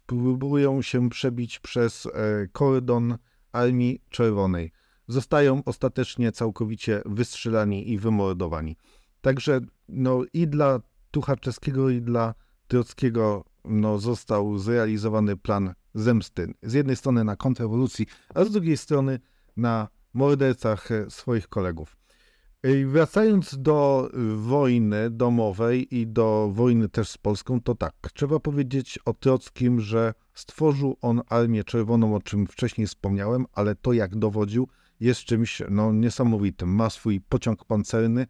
próbują się przebić przez e, kordon Armii Czerwonej zostają ostatecznie całkowicie wystrzelani i wymordowani. Także no, i dla Tuchaczewskiego, i dla Trockiego no, został zrealizowany plan zemsty. Z jednej strony na kontrrewolucji, a z drugiej strony na mordercach swoich kolegów. Wracając do wojny domowej i do wojny też z Polską, to tak, trzeba powiedzieć o Trockim, że stworzył on Armię Czerwoną, o czym wcześniej wspomniałem, ale to jak dowodził jest czymś no, niesamowitym. Ma swój pociąg pancerny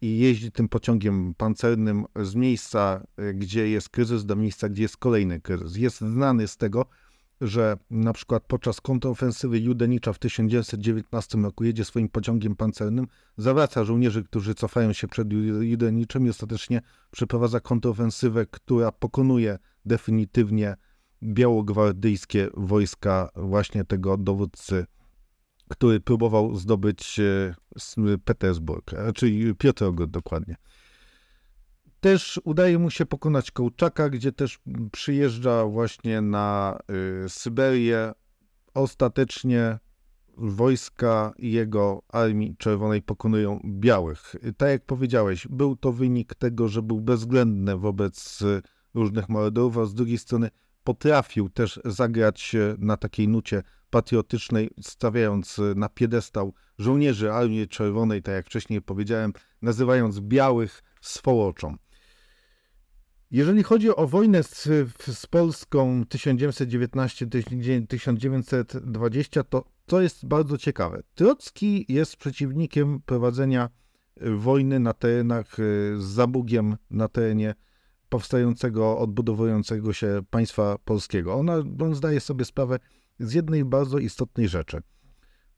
i jeździ tym pociągiem pancernym z miejsca, gdzie jest kryzys, do miejsca, gdzie jest kolejny kryzys. Jest znany z tego, że na przykład podczas kontrofensywy Judenicza w 1919 roku jedzie swoim pociągiem pancernym, zawraca żołnierzy, którzy cofają się przed Judeniczem i ostatecznie przeprowadza kontrofensywę, która pokonuje definitywnie białogwardyjskie wojska właśnie tego dowódcy, który próbował zdobyć e, Petersburg, czyli Piotrogród dokładnie. Też udaje mu się pokonać Kołczaka, gdzie też przyjeżdża właśnie na y, Syberię. Ostatecznie wojska jego Armii Czerwonej pokonują białych. Tak jak powiedziałeś, był to wynik tego, że był bezwzględny wobec różnych morderów, a z drugiej strony potrafił też zagrać na takiej nucie patriotycznej, stawiając na piedestał żołnierzy Armii Czerwonej, tak jak wcześniej powiedziałem, nazywając białych swołoczą. Jeżeli chodzi o wojnę z, z Polską 1919-1920, to to jest bardzo ciekawe. Trocki jest przeciwnikiem prowadzenia y, wojny na terenach y, z Zabugiem, na terenie powstającego, odbudowującego się państwa polskiego. Ona, on zdaje sobie sprawę z jednej bardzo istotnej rzeczy.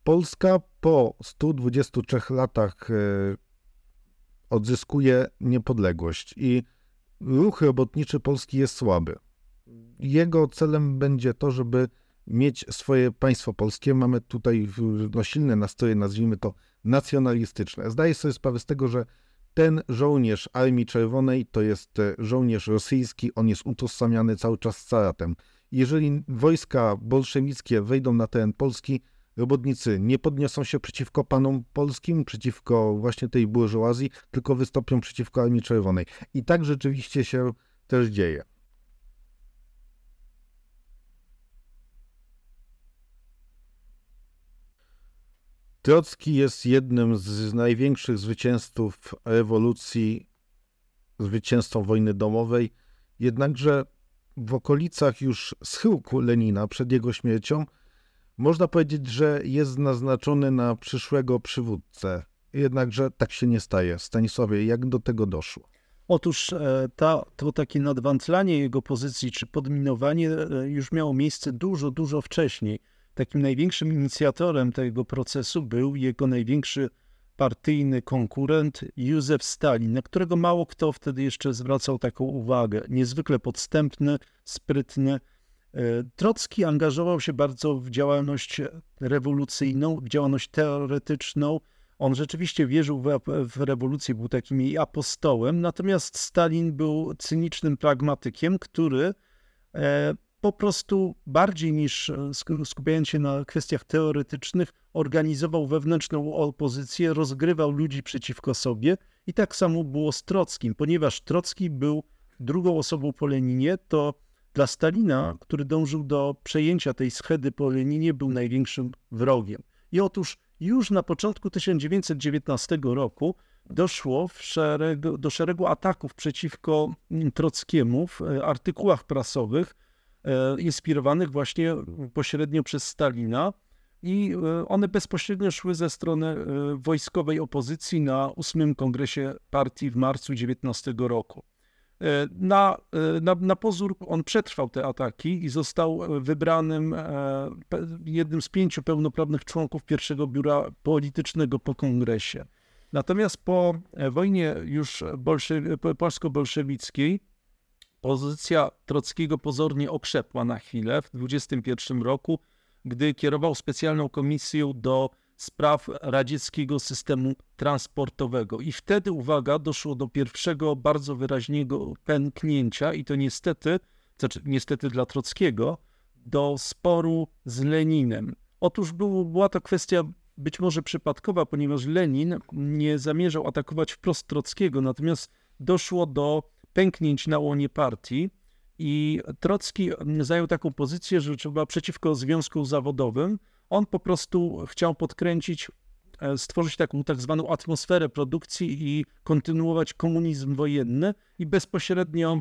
Polska po 123 latach y, odzyskuje niepodległość i ruch robotniczy Polski jest słaby. Jego celem będzie to, żeby mieć swoje państwo polskie. Mamy tutaj no, silne nastroje, nazwijmy to nacjonalistyczne. Zdaję sobie sprawę z tego, że ten żołnierz Armii Czerwonej to jest e, żołnierz rosyjski, on jest utożsamiany cały czas z caratem. Jeżeli wojska bolszewickie wejdą na teren Polski, robotnicy nie podniosą się przeciwko panom polskim, przeciwko właśnie tej burżuazji, tylko wystąpią przeciwko Armii Czerwonej. I tak rzeczywiście się też dzieje. Trocki jest jednym z największych zwycięzców rewolucji, zwycięzcą wojny domowej, jednakże w okolicach już schyłku Lenina przed jego śmiercią można powiedzieć, że jest naznaczony na przyszłego przywódcę. Jednakże tak się nie staje. Stanisławie, jak do tego doszło? Otóż e, to takie nadwantlanie jego pozycji czy podminowanie e, już miało miejsce dużo, dużo wcześniej. Takim największym inicjatorem tego procesu był jego największy partyjny konkurent Józef Stalin, na którego mało kto wtedy jeszcze zwracał taką uwagę. Niezwykle podstępny, sprytny, Trocki angażował się bardzo w działalność rewolucyjną, w działalność teoretyczną. On rzeczywiście wierzył w, w rewolucję, był takim jej apostołem, natomiast Stalin był cynicznym pragmatykiem, który e, po prostu bardziej niż skupiając się na kwestiach teoretycznych, organizował wewnętrzną opozycję, rozgrywał ludzi przeciwko sobie i tak samo było z Trockim. Ponieważ Trocki był drugą osobą po Leninie, to dla Stalina, który dążył do przejęcia tej schedy po Leninie, był największym wrogiem. I otóż już na początku 1919 roku doszło do szeregu ataków przeciwko Trockiemu w e, artykułach prasowych, e, inspirowanych właśnie pośrednio przez Stalina. I e, one bezpośrednio szły ze strony wojskowej opozycji na ósmym kongresie partii w marcu 19 roku. E, na, e, na, na pozór on przetrwał te ataki i został wybranym e, jednym z pięciu pełnoprawnych członków pierwszego biura politycznego po kongresie. Natomiast po wojnie już polsko-bolszewickiej pozycja Trockiego pozornie okrzepła na chwilę w 1921 roku, gdy kierował specjalną komisją do spraw radzieckiego systemu transportowego. I wtedy, uwaga, doszło do pierwszego bardzo wyraźnego pęknięcia, i to niestety, znaczy niestety dla Trockiego, do sporu z Leninem. Otóż był, była to kwestia być może przypadkowa, ponieważ Lenin nie zamierzał atakować wprost Trockiego, natomiast doszło do pęknięć na łonie partii i Trocki zajął taką pozycję, że trzeba przeciwko związkom zawodowym On po prostu chciał podkręcić, e, stworzyć taką tak zwaną atmosferę produkcji i kontynuować komunizm wojenny i bezpośrednio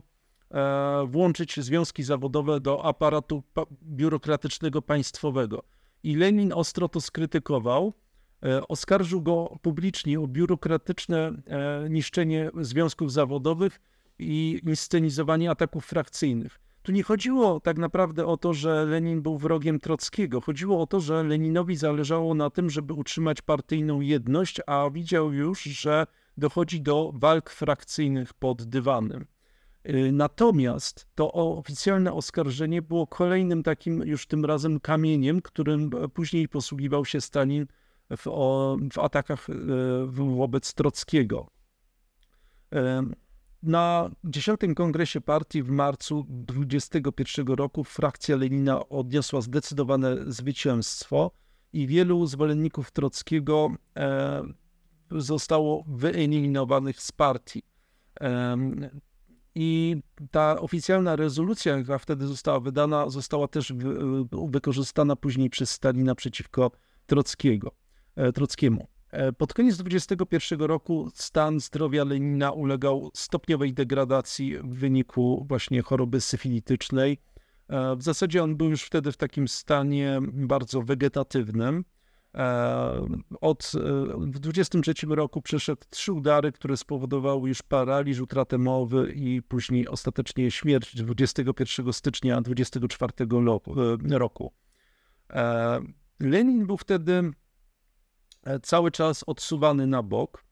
e, włączyć związki zawodowe do aparatu biurokratycznego państwowego. I Lenin ostro to skrytykował. E, oskarżył go publicznie o biurokratyczne niszczenie związków zawodowych i inscenizowanie ataków frakcyjnych. Tu nie chodziło tak naprawdę o to, że Lenin był wrogiem Trockiego. Chodziło o to, że Leninowi zależało na tym, żeby utrzymać partyjną jedność, a widział już, że dochodzi do walk frakcyjnych pod dywanem. Y, natomiast to oficjalne oskarżenie było kolejnym takim już tym razem kamieniem, którym później posługiwał się Stalin w, w atakach y, wobec Trockiego. Na 10 kongresie partii w marcu 2021 roku frakcja Lenina odniosła zdecydowane zwycięstwo i wielu zwolenników Trockiego e, zostało wyeliminowanych z partii. I ta oficjalna rezolucja, która wtedy została wydana, została też wykorzystana później przez Stalina przeciwko Trockiego, e, Trockiemu. E, pod koniec 2021 roku stan zdrowia Lenina ulegał stopniowej degradacji w wyniku właśnie choroby syfilitycznej. E, w zasadzie on był już wtedy w takim stanie bardzo wegetatywnym. E, od, w 23 roku przeszedł trzy udary, które spowodowały już paraliż, utratę mowy i później ostatecznie śmierć 21 stycznia 24 roku. Lenin był wtedy cały czas odsuwany na bok.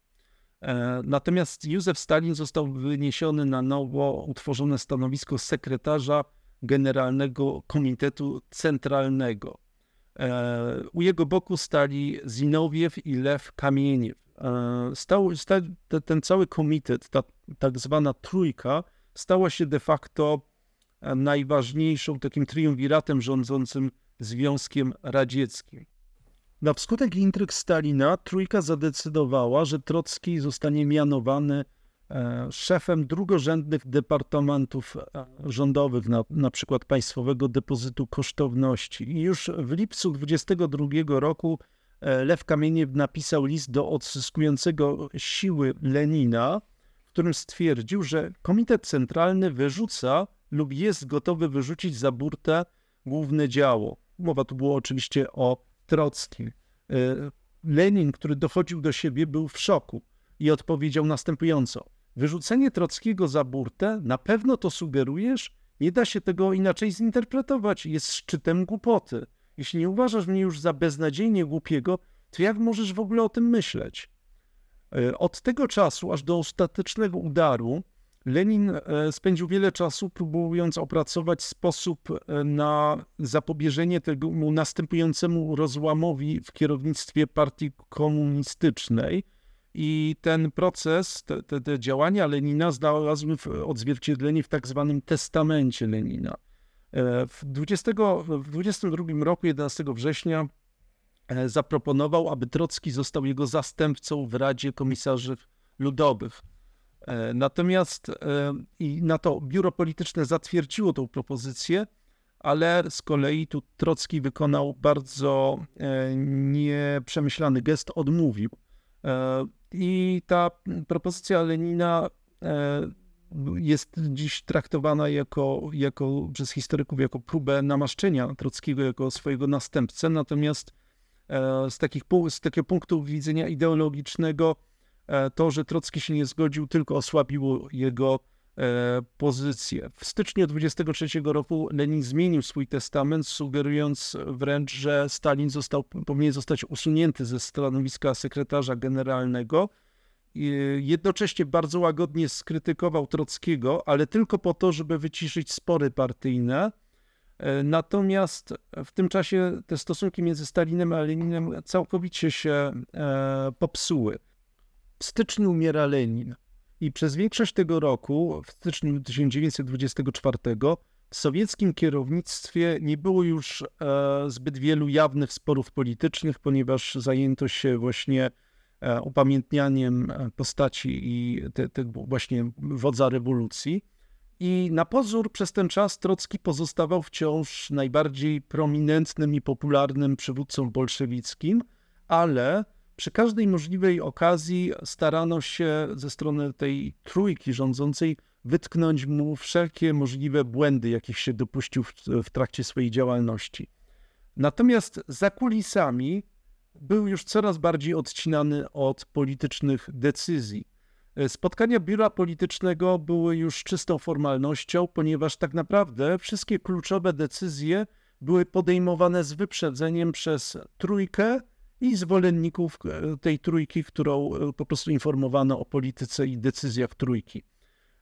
E, natomiast Józef Stalin został wyniesiony na nowo utworzone stanowisko sekretarza Generalnego Komitetu Centralnego. E, u jego boku stali Zinowiew i Lew Kamieniew. Stał, stał, ten cały komitet, ta tak zwana trójka, stała się de facto najważniejszą takim triumviratem rządzącym Związkiem Radzieckim. Na wskutek intryg Stalina trójka zadecydowała, że Trocki zostanie mianowany e, szefem drugorzędnych departamentów e, rządowych, na, na przykład Państwowego Depozytu Kosztowności. I już w lipcu 22 roku e, Lew Kamieniew napisał list do odzyskującego siły Lenina, w którym stwierdził, że Komitet Centralny wyrzuca lub jest gotowy wyrzucić za burtę główne działo. Mowa tu było oczywiście o Trocki. E, Lenin, który dochodził do siebie, był w szoku i odpowiedział następująco. Wyrzucenie Trockiego za burtę, na pewno to sugerujesz? Nie da się tego inaczej zinterpretować. Jest szczytem głupoty. Jeśli nie uważasz mnie już za beznadziejnie głupiego, to jak możesz w ogóle o tym myśleć? E, od tego czasu aż do ostatecznego udaru Lenin e, spędził wiele czasu próbując opracować sposób e, na zapobieżenie temu następującemu rozłamowi w kierownictwie partii komunistycznej. I ten proces, te, te, te działania Lenina znalazły odzwierciedlenie w tak zwanym testamencie Lenina. E, w, 20, w 22 roku, 11 września, zaproponował, aby Trocki został jego zastępcą w Radzie Komisarzy Ludowych. E, natomiast e, i na to biuro polityczne zatwierdziło tą propozycję, ale z kolei tu Trocki wykonał bardzo e, nieprzemyślany gest, odmówił. I ta propozycja Lenina jest dziś traktowana jako, jako, przez historyków jako próbę namaszczenia Trockiego jako swojego następcę, natomiast z, takich, z takiego punktu widzenia ideologicznego to, że Trocki się nie zgodził, tylko osłabiło jego e, pozycję. W styczniu 23 roku Lenin zmienił swój testament, sugerując wręcz, że Stalin został, powinien zostać usunięty ze stanowiska sekretarza generalnego. Jednocześnie bardzo łagodnie skrytykował Trockiego, ale tylko po to, żeby wyciszyć spory partyjne. E, natomiast w tym czasie te stosunki między Stalinem a Leninem całkowicie się popsuły. W styczniu umiera Lenin i przez większość tego roku, w styczniu 1924, w sowieckim kierownictwie nie było już e, zbyt wielu jawnych sporów politycznych, ponieważ zajęto się właśnie e, upamiętnianiem postaci i te, te właśnie wodza rewolucji. I na pozór przez ten czas Trocki pozostawał wciąż najbardziej prominentnym i popularnym przywódcą bolszewickim, ale przy każdej możliwej okazji starano się ze strony tej trójki rządzącej wytknąć mu wszelkie możliwe błędy, jakich się dopuścił w, w trakcie swojej działalności. Natomiast za kulisami był już coraz bardziej odcinany od politycznych decyzji. Spotkania biura politycznego były już czystą formalnością, ponieważ tak naprawdę wszystkie kluczowe decyzje były podejmowane z wyprzedzeniem przez trójkę i zwolenników e, tej trójki, którą e, po prostu informowano o polityce i decyzjach trójki.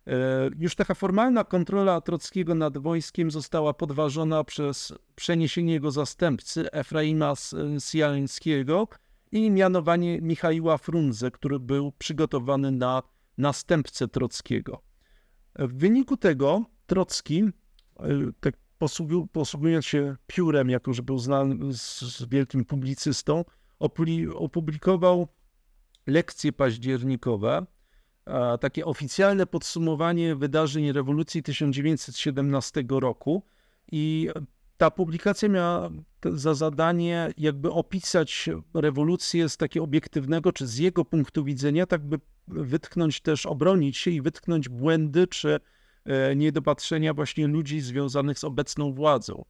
E, już taka formalna kontrola Trockiego nad wojskiem została podważona przez przeniesienie jego zastępcy Efraima Sialeńskiego i mianowanie Michaiła Frunze, który był przygotowany na następcę Trockiego. W wyniku tego Trocki, tak posługując się piórem, jako że był znany z wielkim publicystą, opublikował lekcje październikowe, takie oficjalne podsumowanie wydarzeń rewolucji 1917 roku i ta publikacja miała za zadanie jakby opisać rewolucję z takiego obiektywnego, czy z jego punktu widzenia, tak by wytknąć też, obronić się i wytknąć błędy, czy e, niedopatrzenia właśnie ludzi związanych z obecną władzą.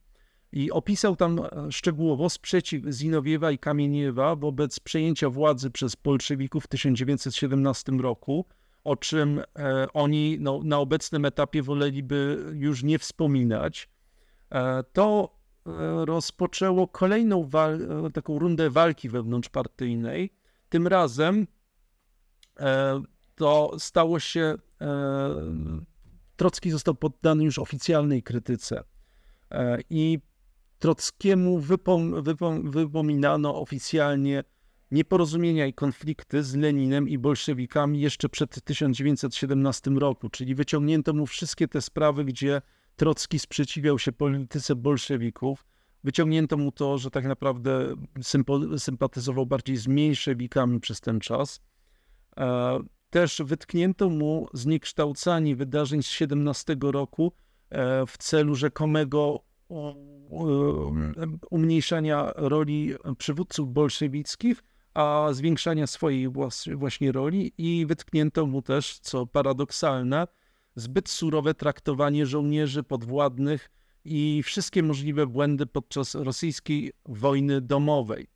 I opisał tam e, szczegółowo sprzeciw Zinowiewa i Kamieniewa wobec przejęcia władzy przez bolszewików w 1917 roku, o czym e, oni no, na obecnym etapie woleliby już nie wspominać. E, to rozpoczęło kolejną taką rundę walki wewnątrzpartyjnej. Tym razem to stało się, Trocki został poddany już oficjalnej krytyce. I Trockiemu wypom, wypom, wypominano oficjalnie nieporozumienia i konflikty z Leninem i bolszewikami jeszcze przed 1917 roku, czyli wyciągnięto mu wszystkie te sprawy, gdzie Trocki sprzeciwiał się polityce bolszewików. Wyciągnięto mu to, że tak naprawdę sympatyzował bardziej z mniejszewikami przez ten czas. E, też wytknięto mu zniekształcanie wydarzeń z 17 roku e, w celu rzekomego umniejszania roli przywódców bolszewickich, a zwiększania swojej właśnie roli i wytknięto mu też, co paradoksalne, zbyt surowe traktowanie żołnierzy podwładnych i wszystkie możliwe błędy podczas rosyjskiej wojny domowej.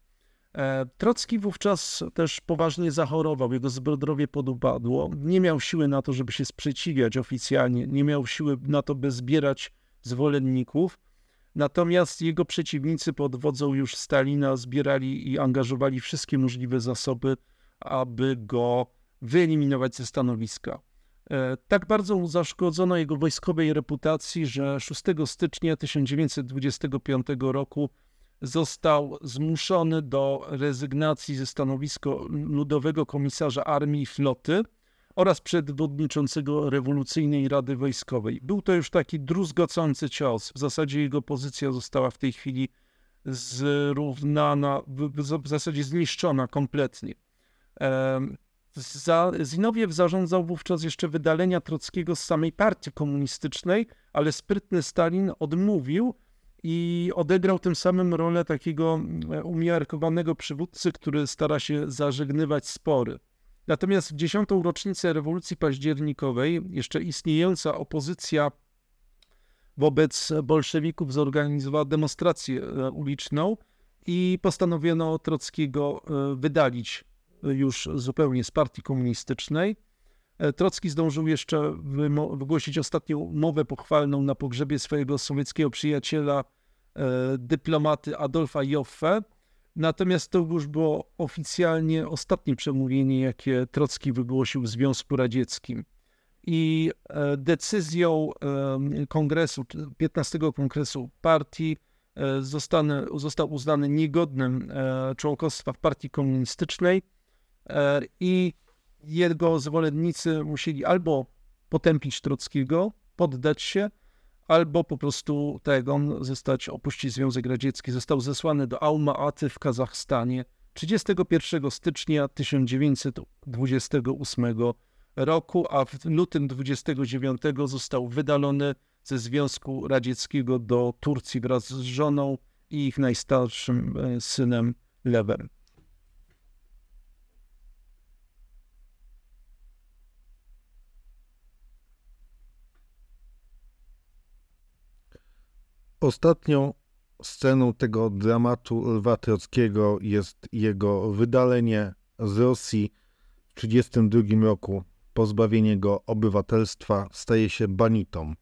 E, Trocki wówczas też poważnie zachorował, jego zdrowie podupadło. Nie miał siły na to, żeby się sprzeciwiać oficjalnie, nie miał siły na to, by zbierać zwolenników. Natomiast jego przeciwnicy pod wodzą już Stalina zbierali i angażowali wszystkie możliwe zasoby, aby go wyeliminować ze stanowiska. E, tak bardzo zaszkodzono jego wojskowej reputacji, że 6 stycznia 1925 roku został zmuszony do rezygnacji ze stanowiska ludowego komisarza armii i floty oraz przewodniczącego rewolucyjnej Rady Wojskowej. Był to już taki druzgocący cios. W zasadzie jego pozycja została w tej chwili zrównana, w zasadzie zniszczona kompletnie. Zinowiew zarządzał wówczas jeszcze wydalenia Trockiego z samej partii komunistycznej, ale sprytny Stalin odmówił i odegrał tym samym rolę takiego e, umiarkowanego przywódcy, który stara się zażegnywać spory. Natomiast w dziesiątą rocznicę rewolucji październikowej jeszcze istniejąca opozycja wobec bolszewików zorganizowała demonstrację e, uliczną i postanowiono Trockiego e, wydalić już zupełnie z partii komunistycznej. E, Trocki zdążył jeszcze wygłosić ostatnią mowę pochwalną na pogrzebie swojego sowieckiego przyjaciela, dyplomaty Adolfa Joffe, Natomiast to już było oficjalnie ostatnie przemówienie, jakie Trocki wygłosił w Związku Radzieckim. I e, decyzją kongresu, 15 kongresu partii, e, został uznany niegodnym e, członkostwa w partii komunistycznej i jego zwolennicy musieli albo potępić Trockiego, poddać się, albo po prostu Tegon zostać, opuścić Związek Radziecki. Został zesłany do Alma-Aty w Kazachstanie 31 stycznia 1928 roku, a w lutym 29 został wydalony ze Związku Radzieckiego do Turcji wraz z żoną i ich najstarszym e, synem Lewem. Ostatnią sceną tego dramatu Lwa Trockiego jest jego wydalenie z Rosji w 1932 roku. Pozbawienie go obywatelstwa staje się banitą.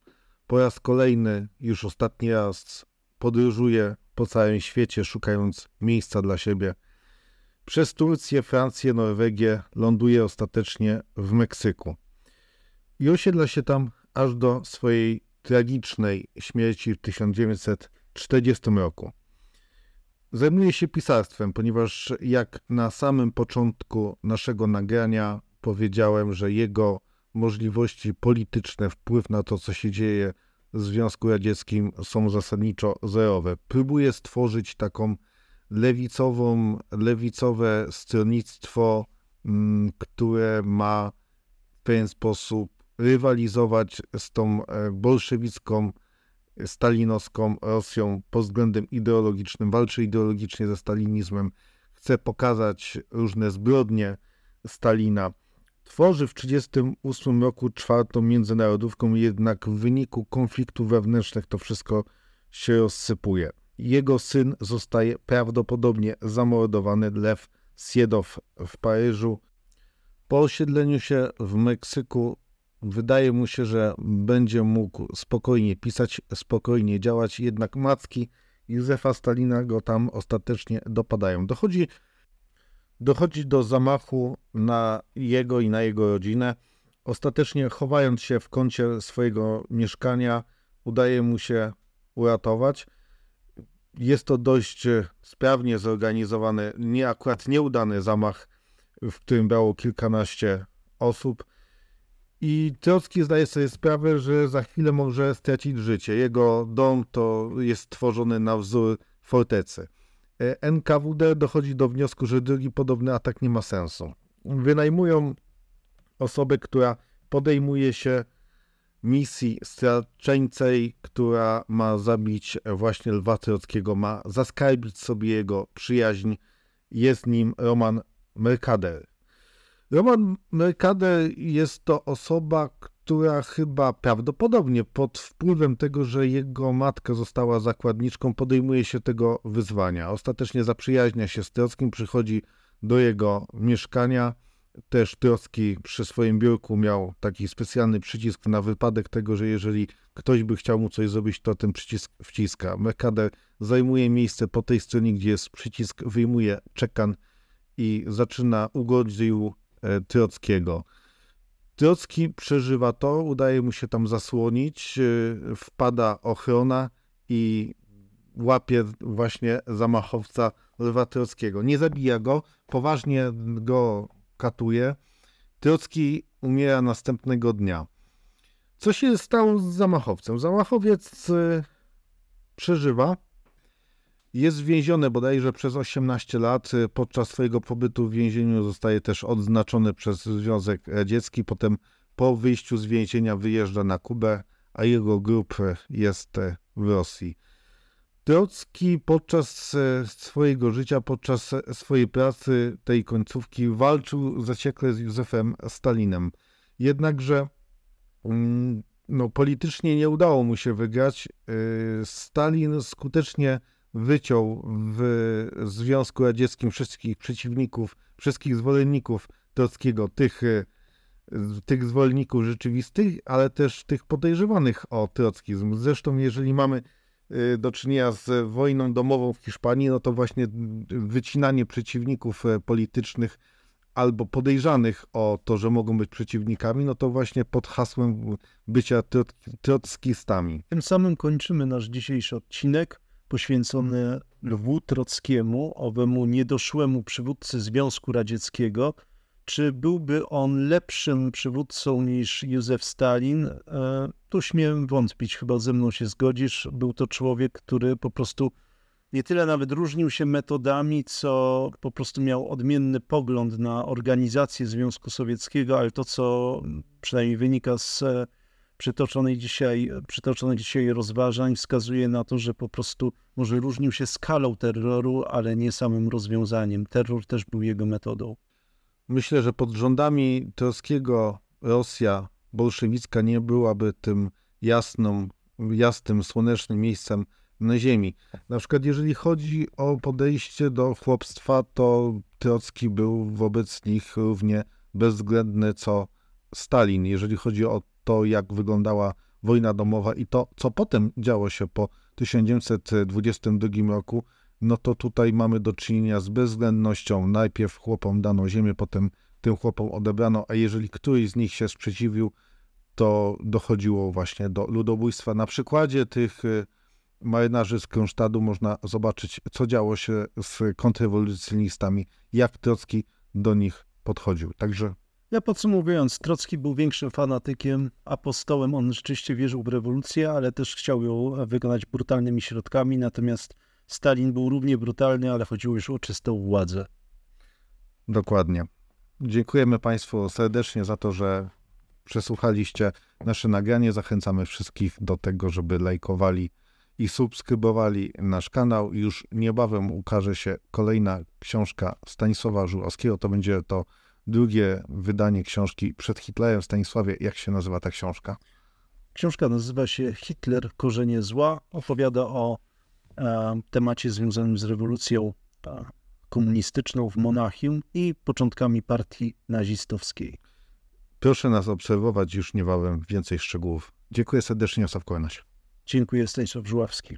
Po raz kolejny, już ostatni raz, podróżuje po całym świecie, szukając miejsca dla siebie. Przez Turcję, Francję, Norwegię ląduje ostatecznie w Meksyku i osiedla się tam aż do swojej tragicznej śmierci w 1940 roku. Zajmuje się pisarstwem, ponieważ jak na samym początku naszego nagrania powiedziałem, że jego możliwości polityczne, wpływ na to, co się dzieje w Związku Radzieckim są zasadniczo zerowe. Próbuje stworzyć taką lewicową, lewicowe stronnictwo, mm, które ma w pewien sposób rywalizować z tą e, bolszewicką, stalinowską Rosją pod względem ideologicznym, walczy ideologicznie ze stalinizmem, chce pokazać różne zbrodnie Stalina. Tworzy w 1938 roku czwartą międzynarodówką, jednak w wyniku konfliktów wewnętrznych to wszystko się rozsypuje. Jego syn zostaje prawdopodobnie zamordowany, Lew Siedow w Paryżu. Po osiedleniu się w Meksyku wydaje mu się, że będzie mógł spokojnie pisać, spokojnie działać, jednak macki Józefa Stalina go tam ostatecznie dopadają. Dochodzi, dochodzi do zamachu na jego i na jego rodzinę. Ostatecznie chowając się w kącie swojego mieszkania, udaje mu się uratować. Jest to dość sprawnie zorganizowany, nie akurat nieudany zamach, w którym brało kilkanaście osób. I Trocki zdaje sobie sprawę, że za chwilę może stracić życie. Jego dom to jest stworzony na wzór fortecy. E, NKWD dochodzi do wniosku, że drugi podobny atak nie ma sensu. Wynajmują osobę, która podejmuje się misji straceńcej, która ma zabić właśnie Lwa Trockiego, ma zaskarbić sobie jego przyjaźń. Jest nim Roman Mercader. Roman Mercader jest to osoba, która chyba prawdopodobnie pod wpływem tego, że jego matka została zakładniczką, podejmuje się tego wyzwania. Ostatecznie zaprzyjaźnia się z Trockim, przychodzi do jego mieszkania. Też Trocki przy swoim biurku miał taki specjalny przycisk na wypadek tego, że jeżeli ktoś by chciał mu coś zrobić, to ten przycisk wciska. Mercader zajmuje miejsce po tej stronie, gdzie jest przycisk, wyjmuje czekan i zaczyna ugodził Trockiego. Trocki przeżywa to, udaje mu się tam zasłonić, e, wpada ochrona i łapie właśnie zamachowca Lwa Trockiego. Nie zabija go, poważnie go katuje. Trocki umiera następnego dnia. Co się stało z zamachowcem? Zamachowiec e, przeżywa, jest więziony bodajże przez 18 lat. Podczas swojego pobytu w więzieniu zostaje też odznaczony przez Związek Radziecki. Potem po wyjściu z więzienia wyjeżdża na Kubę, a jego grup jest w Rosji. Trocki podczas swojego życia, podczas swojej pracy, tej końcówki, walczył zaciekle z Józefem Stalinem. Jednakże mm, no, politycznie nie udało mu się wygrać. Stalin skutecznie wyciął w Związku Radzieckim wszystkich przeciwników, wszystkich zwolenników Trockiego, tych, e, tych zwolenników rzeczywistych, ale też tych podejrzewanych o trockizm. Zresztą, jeżeli mamy e, do czynienia z wojną domową w Hiszpanii, no to właśnie wycinanie przeciwników e, politycznych albo podejrzanych o to, że mogą być przeciwnikami, no to właśnie pod hasłem bycia trockistami. Tym samym kończymy nasz dzisiejszy odcinek poświęcony Lwu Trockiemu, owemu niedoszłemu przywódcy Związku Radzieckiego. Czy byłby on lepszym przywódcą niż Józef Stalin? E, tu śmiem wątpić, chyba ze mną się zgodzisz. Był to człowiek, który po prostu nie tyle nawet różnił się metodami, co po prostu miał odmienny pogląd na organizację Związku Sowieckiego, ale to, co przynajmniej wynika z przytoczonej dzisiaj, przytoczonych dzisiaj rozważań, wskazuje na to, że po prostu może różnił się skalą terroru, ale nie samym rozwiązaniem. Terror też był jego metodą. Myślę, że pod rządami Trockiego Rosja bolszewicka nie byłaby tym jasną, jasnym, słonecznym miejscem na ziemi. Na przykład jeżeli chodzi o podejście do chłopstwa, to Trocki był wobec nich równie bezwzględny co Stalin. Jeżeli chodzi o to, jak wyglądała wojna domowa i to, co potem działo się po 1922 roku, no to tutaj mamy do czynienia z bezwzględnością. Najpierw chłopom dano ziemię, potem tym chłopom odebrano, a jeżeli któryś z nich się sprzeciwił, to dochodziło właśnie do ludobójstwa. Na przykładzie tych y, marynarzy z Kronstadtu można zobaczyć, co działo się z kontrrewolucjonistami, jak Trocki do nich podchodził. Także ja podsumowując, Trocki był większym fanatykiem, apostołem. On rzeczywiście wierzył w rewolucję, ale też chciał ją wykonać brutalnymi środkami. Natomiast Stalin był równie brutalny, ale chodziło już o czystą władzę. Dokładnie. Dziękujemy Państwu serdecznie za to, że przesłuchaliście nasze nagranie. Zachęcamy wszystkich do tego, żeby lajkowali i subskrybowali nasz kanał. Już niebawem ukaże się kolejna książka Stanisława Żurowskiego. To będzie to drugie wydanie książki Przed Hitlerem. Stanisławie, jak się nazywa ta książka? Książka nazywa się Hitler, korzenie zła. Opowiada o e, temacie związanym z rewolucją e, komunistyczną w Monachium i początkami partii nazistowskiej. Proszę nas obserwować już niebawem więcej szczegółów. Dziękuję serdecznie, Osaf Kołenaś. Dziękuję, Stanisław Żuławski.